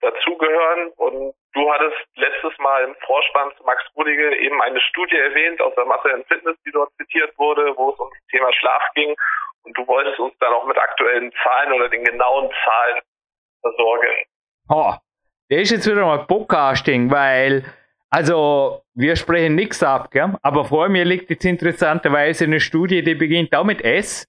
dazugehören. Und du hattest letztes Mal im Vorspann zu Max Rudige eben eine Studie erwähnt aus der Masse in Fitness, die dort zitiert wurde, wo es um das Thema Schlaf ging. Und du wolltest uns dann auch mit aktuellen Zahlen oder den genauen Zahlen versorgen. Oh, der ist jetzt wieder mal Podcasting, weil, also, wir sprechen nichts ab, gell? aber vor mir liegt jetzt interessanterweise eine Studie, die beginnt auch mit S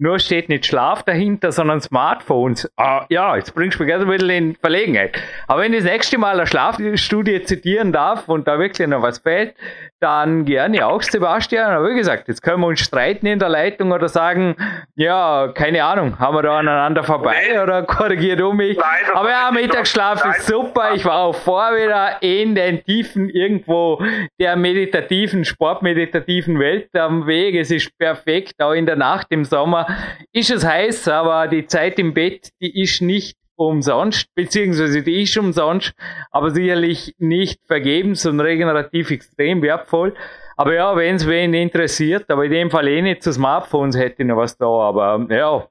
nur steht nicht Schlaf dahinter, sondern Smartphones. Ah, ja, jetzt bringst du mich gerade ein bisschen in Verlegenheit. Aber wenn ich das nächste Mal eine Schlafstudie zitieren darf und da wirklich noch was fällt, dann gerne auch Sebastian. Aber wie gesagt, jetzt können wir uns streiten in der Leitung oder sagen, ja, keine Ahnung, haben wir da aneinander vorbei nee. oder korrigiert um mich. Nein, Aber ja, Mittagsschlaf ist super. Ich war auch vor wieder in den Tiefen irgendwo der meditativen, sportmeditativen Welt am Weg. Es ist perfekt, auch in der Nacht im Sommer ist es heiß, aber die Zeit im Bett, die ist nicht umsonst, beziehungsweise die ist umsonst, aber sicherlich nicht vergebens und regenerativ extrem wertvoll. Aber ja, wenn es wen interessiert, aber in dem Fall eh nicht zu Smartphones hätte ich noch was da, aber ja.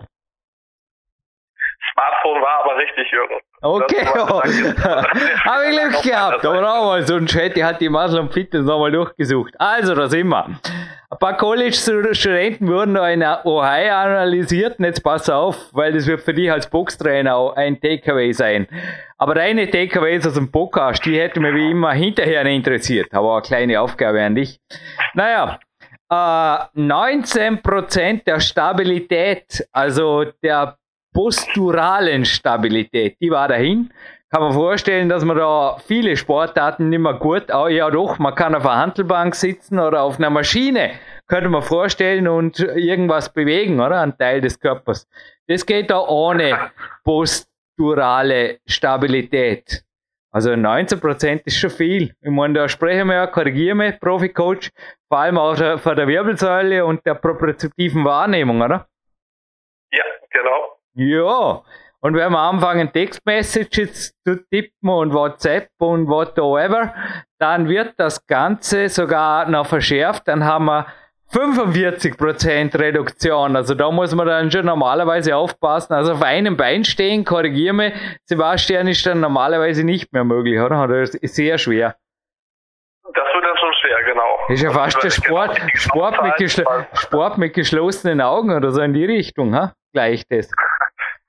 Smartphone war aber richtig, Jürgen. Okay, habe ich Glück gehabt, aber auch mal, sonst hätte ich halt die und Fitness nochmal durchgesucht. Also, da sind wir. Ein paar College-Studenten wurden in Ohio analysiert und jetzt pass auf, weil das wird für dich als Boxtrainer auch ein Takeaway sein. Aber deine Takeaways aus dem Podcast, die hätten mir wie immer hinterher interessiert. Aber eine kleine Aufgabe an dich. Naja, äh, 19% der Stabilität, also der posturalen Stabilität, die war dahin. Kann man vorstellen, dass man da viele Sportarten nicht mehr gut, oh ja doch, man kann auf einer Handelbank sitzen oder auf einer Maschine, könnte man vorstellen und irgendwas bewegen, oder? Ein Teil des Körpers. Das geht da ohne posturale Stabilität. Also 19% ist schon viel. Ich meine, da sprechen wir ja, korrigieren wir, Profi-Coach, vor allem auch von der Wirbelsäule und der propriozeptiven Wahrnehmung, oder? Ja, genau. Ja, und wenn wir anfangen, Textmessages zu tippen und WhatsApp und whatever, dann wird das Ganze sogar noch verschärft. Dann haben wir 45% Reduktion. Also da muss man dann schon normalerweise aufpassen. Also auf einem Bein stehen, korrigiere mich, Sebastian ist dann normalerweise nicht mehr möglich, oder? Oder ist sehr schwer. Das wird dann schon schwer, genau. Ist ja fast der Sport, genau Sport, mit Sport mit geschlossenen Augen oder so in die Richtung, ha? Gleich das.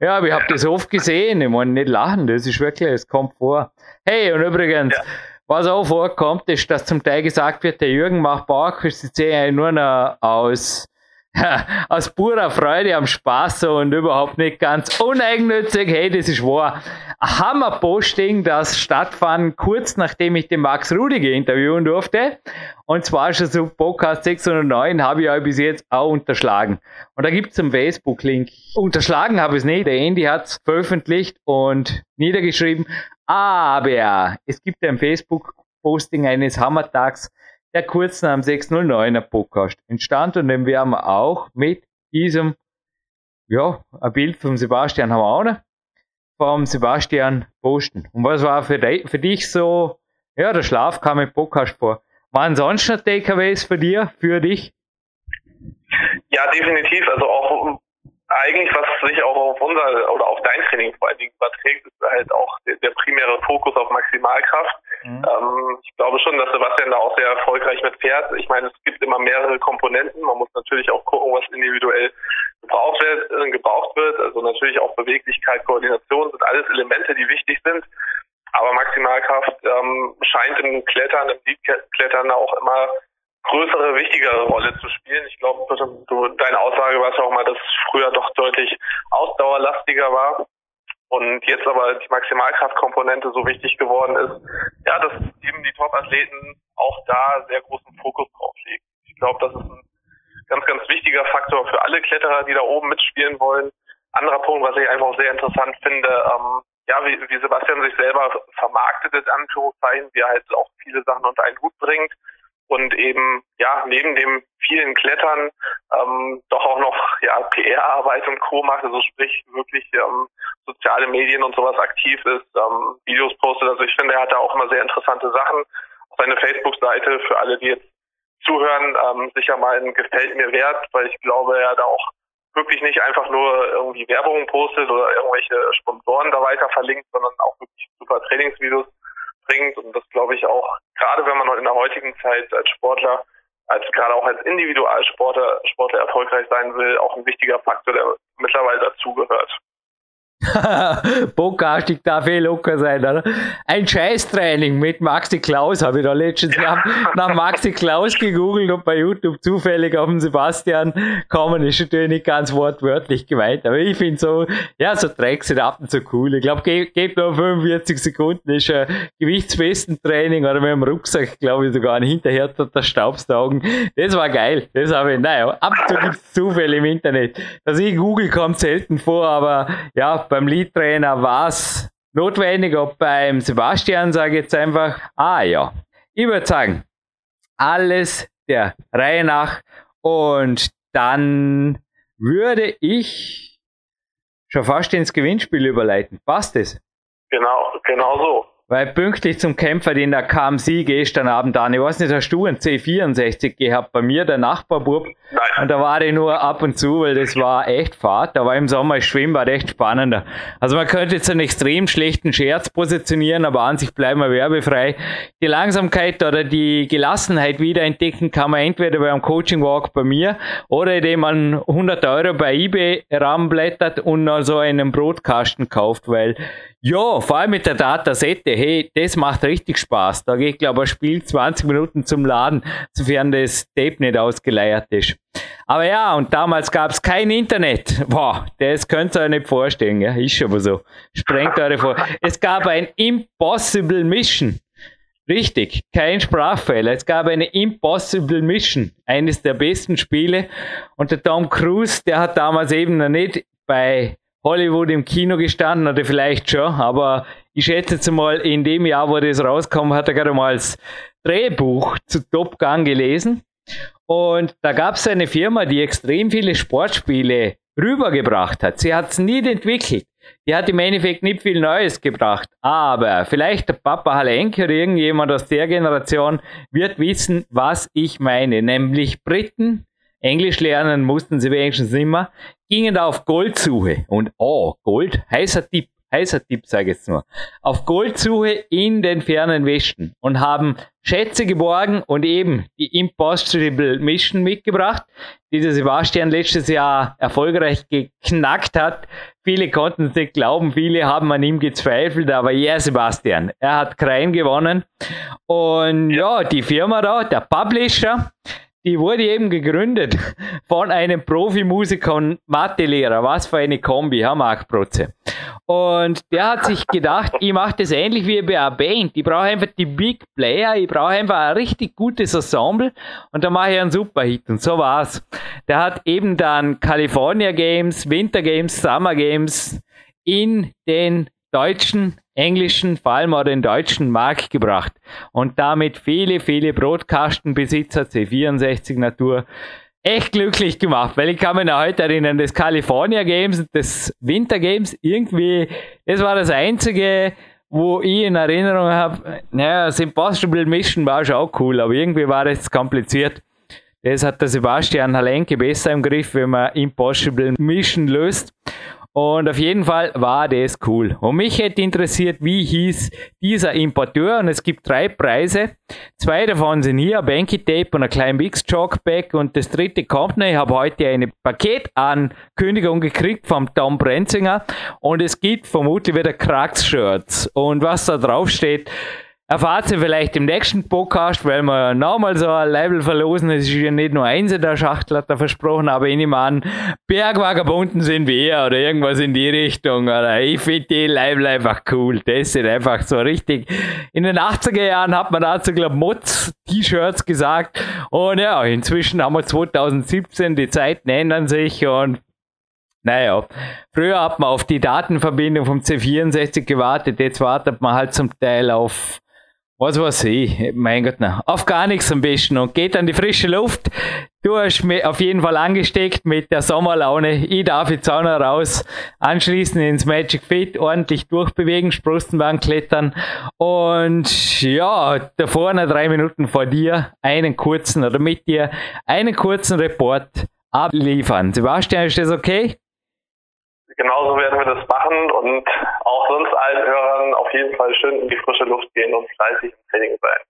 Ja, aber ich habe das oft gesehen. Ich meine, nicht lachen, das ist wirklich, es kommt vor. Hey, und übrigens, ja. was auch vorkommt, ist, dass zum Teil gesagt wird, der Jürgen macht Bauerküste nur noch aus aus purer Freude am Spaß und überhaupt nicht ganz uneigennützig. Hey, das ist wahr. Ein Hammer-Posting, das stattfand kurz nachdem ich den Max Rudige interviewen durfte. Und zwar schon so Podcast 609 habe ich euch bis jetzt auch unterschlagen. Und da gibt es einen Facebook-Link. Unterschlagen habe ich es nicht. Der Andy hat es veröffentlicht und niedergeschrieben. Aber es gibt ein Facebook-Posting eines Hammertags der Kurznamen 609er Podcast entstand und den werden wir auch mit diesem, ja, ein Bild vom Sebastian haben wir auch noch, vom Sebastian posten. Und was war für, dich, für dich so, ja, der Schlaf kam im Podcast vor. Waren sonst noch Takeaways für dir, für dich? Ja, definitiv. Also auch eigentlich, was sich auch auf unser oder auf dein Training vor allen Dingen überträgt, ist halt auch der, der primäre Fokus auf Maximalkraft. Mhm. Ähm, ich glaube schon, dass Sebastian da auch sehr erfolgreich mit fährt. Ich meine, es gibt immer mehrere Komponenten. Man muss natürlich auch gucken, was individuell gebraucht wird, äh, gebraucht wird. Also natürlich auch Beweglichkeit, Koordination sind alles Elemente, die wichtig sind. Aber Maximalkraft ähm, scheint im Klettern, im Leadklettern auch immer größere, wichtigere Rolle zu spielen. Ich glaube, deine Aussage war es auch mal, dass es früher doch deutlich ausdauerlastiger war und jetzt aber die Maximalkraftkomponente so wichtig geworden ist, ja, dass eben die Top-Athleten auch da sehr großen Fokus drauf legen. Ich glaube, das ist ein ganz, ganz wichtiger Faktor für alle Kletterer, die da oben mitspielen wollen. Anderer Punkt, was ich einfach sehr interessant finde, ähm, ja, wie, wie Sebastian sich selber vermarktet, in Anführungszeichen, wie er halt auch viele Sachen unter einen Hut bringt und eben ja neben dem vielen Klettern ähm, doch auch noch ja PR-Arbeit und Co. macht, also sprich wirklich ähm, soziale Medien und sowas aktiv ist, ähm, Videos postet. Also ich finde, er hat da auch immer sehr interessante Sachen. Seine Facebook-Seite für alle, die jetzt zuhören, ähm, sicher mal ein Gefällt mir wert, weil ich glaube, er da auch wirklich nicht einfach nur irgendwie Werbung postet oder irgendwelche Sponsoren da weiter verlinkt, sondern auch wirklich super Trainingsvideos bringt. Und das glaube ich auch, gerade wenn man in der heutigen Zeit als Sportler, als gerade auch als Individualsportler Sportler erfolgreich sein will, auch ein wichtiger Faktor, der mittlerweile dazugehört. Podcasting darf eh locker sein, oder? Ein Scheißtraining mit Maxi Klaus habe ich da letztens nach, nach Maxi Klaus gegoogelt und bei YouTube zufällig auf den Sebastian kommen. Ist natürlich nicht ganz wortwörtlich gemeint, aber ich finde so, ja, so Tracks sind ab und zu cool. Ich glaube, geht, geht nur 45 Sekunden, ist ein Gewichtsfesten-Training oder mit dem Rucksack, glaube ich, sogar ein hinterher der Staubsaugen. Das war geil. Das habe ich, naja, ab und zu gibt es Zufälle im Internet. Dass ich google kommt selten vor, aber ja, beim Lead-Trainer war es notwendig, ob beim Sebastian sage ich jetzt einfach, ah ja, ich würde sagen, alles der Reihe nach und dann würde ich schon fast ins Gewinnspiel überleiten. Passt es? Genau, genau so. Weil pünktlich zum Kämpfer, den da kam sie gestern Abend an. Ich weiß nicht, hast du einen C64 gehabt? Bei mir, der Nachbarbub. Nein. Und da war ich nur ab und zu, weil das war echt Fahrt. Da war im Sommer das Schwimmbad echt spannender. Also man könnte jetzt einen extrem schlechten Scherz positionieren, aber an sich bleiben wir werbefrei. Die Langsamkeit oder die Gelassenheit wiederentdecken kann man entweder beim Coaching Walk bei mir oder indem man 100 Euro bei eBay ranblättert und noch so einen Brotkasten kauft, weil ja, vor allem mit der Datasette, hey, das macht richtig Spaß. Da geht, glaube ich, ein Spiel 20 Minuten zum Laden, sofern das Tape nicht ausgeleiert ist. Aber ja, und damals gab es kein Internet. Boah, das könnt ihr euch nicht vorstellen, ja, ist aber so. Sprengt eure vor. Es gab ein Impossible Mission. Richtig, kein Sprachfehler. Es gab eine Impossible Mission, eines der besten Spiele. Und der Tom Cruise, der hat damals eben noch nicht bei Hollywood im Kino gestanden, oder vielleicht schon, aber ich schätze jetzt mal, in dem Jahr, wo das rauskam, hat er gerade mal das Drehbuch zu Top Gun gelesen. Und da gab es eine Firma, die extrem viele Sportspiele rübergebracht hat. Sie hat es nie entwickelt. Die hat im Endeffekt nicht viel Neues gebracht. Aber vielleicht der Papa Halenke oder irgendjemand aus der Generation wird wissen, was ich meine. Nämlich Briten, Englisch lernen mussten sie wenigstens immer, gingen da auf Goldsuche. Und oh, Gold, heißer Tipp, heißer Tipp, sage ich jetzt nur. Auf Goldsuche in den fernen Westen und haben Schätze geborgen und eben die Impossible Mission mitgebracht, die der Sebastian letztes Jahr erfolgreich geknackt hat. Viele konnten es nicht glauben, viele haben an ihm gezweifelt, aber ja, Sebastian, er hat Krein gewonnen. Und ja, die Firma da, der Publisher, die wurde eben gegründet von einem Profimusiker und Mathelehrer. Was für eine Kombi, ha, Marc Protze. Und der hat sich gedacht, ich mache das ähnlich wie bei einer Band. Ich brauche einfach die Big Player, ich brauche einfach ein richtig gutes Ensemble und dann mache ich einen Superhit. Und so war's. Der hat eben dann California Games, Winter Games, Summer Games in den deutschen englischen, vor allem auch den deutschen Markt gebracht und damit viele, viele Brotkastenbesitzer C64 Natur echt glücklich gemacht, weil ich kann mich noch heute erinnern, das California Games, das Winter Games, irgendwie, das war das einzige, wo ich in Erinnerung habe, naja, das Impossible Mission war schon auch cool, aber irgendwie war das kompliziert. Das hat der Sebastian Halenke besser im Griff, wenn man Impossible Mission löst. Und auf jeden Fall war das cool. Und mich hätte interessiert, wie hieß dieser Importeur. Und es gibt drei Preise. Zwei davon sind hier, Banky Tape und ein klein Mix Chalkback. Und das dritte kommt noch. Ich habe heute eine Paketankündigung gekriegt vom Tom Brenzinger. Und es gibt vermutlich wieder Cracks-Shirts. Und was da drauf steht, erfahrt ihr vielleicht im nächsten Podcast, weil wir nochmal so ein Label verlosen. Es ist ja nicht nur eins in der Schachtel, hat er versprochen, aber ich nehme an, Bergvagabunden sind wir oder irgendwas in die Richtung. Oder ich finde die Label einfach cool. Das sind einfach so richtig. In den 80er Jahren hat man dazu, glaube ich, Mods-T-Shirts gesagt. Und ja, inzwischen haben wir 2017, die Zeiten ändern sich und naja, früher hat man auf die Datenverbindung vom C64 gewartet, jetzt wartet man halt zum Teil auf was weiß ich, mein Gott, na, auf gar nichts am besten und geht an die frische Luft. Du hast mich auf jeden Fall angesteckt mit der Sommerlaune. Ich darf jetzt auch noch raus, anschließend ins Magic Fit, ordentlich durchbewegen, Sprustenbank klettern und ja, da vorne drei Minuten vor dir einen kurzen oder mit dir einen kurzen Report abliefern. Sebastian, ist das okay? Genauso werden wir das machen und auch sonst allen Hörern auf jeden Fall schön in die frische Luft gehen und fleißig im Training sein.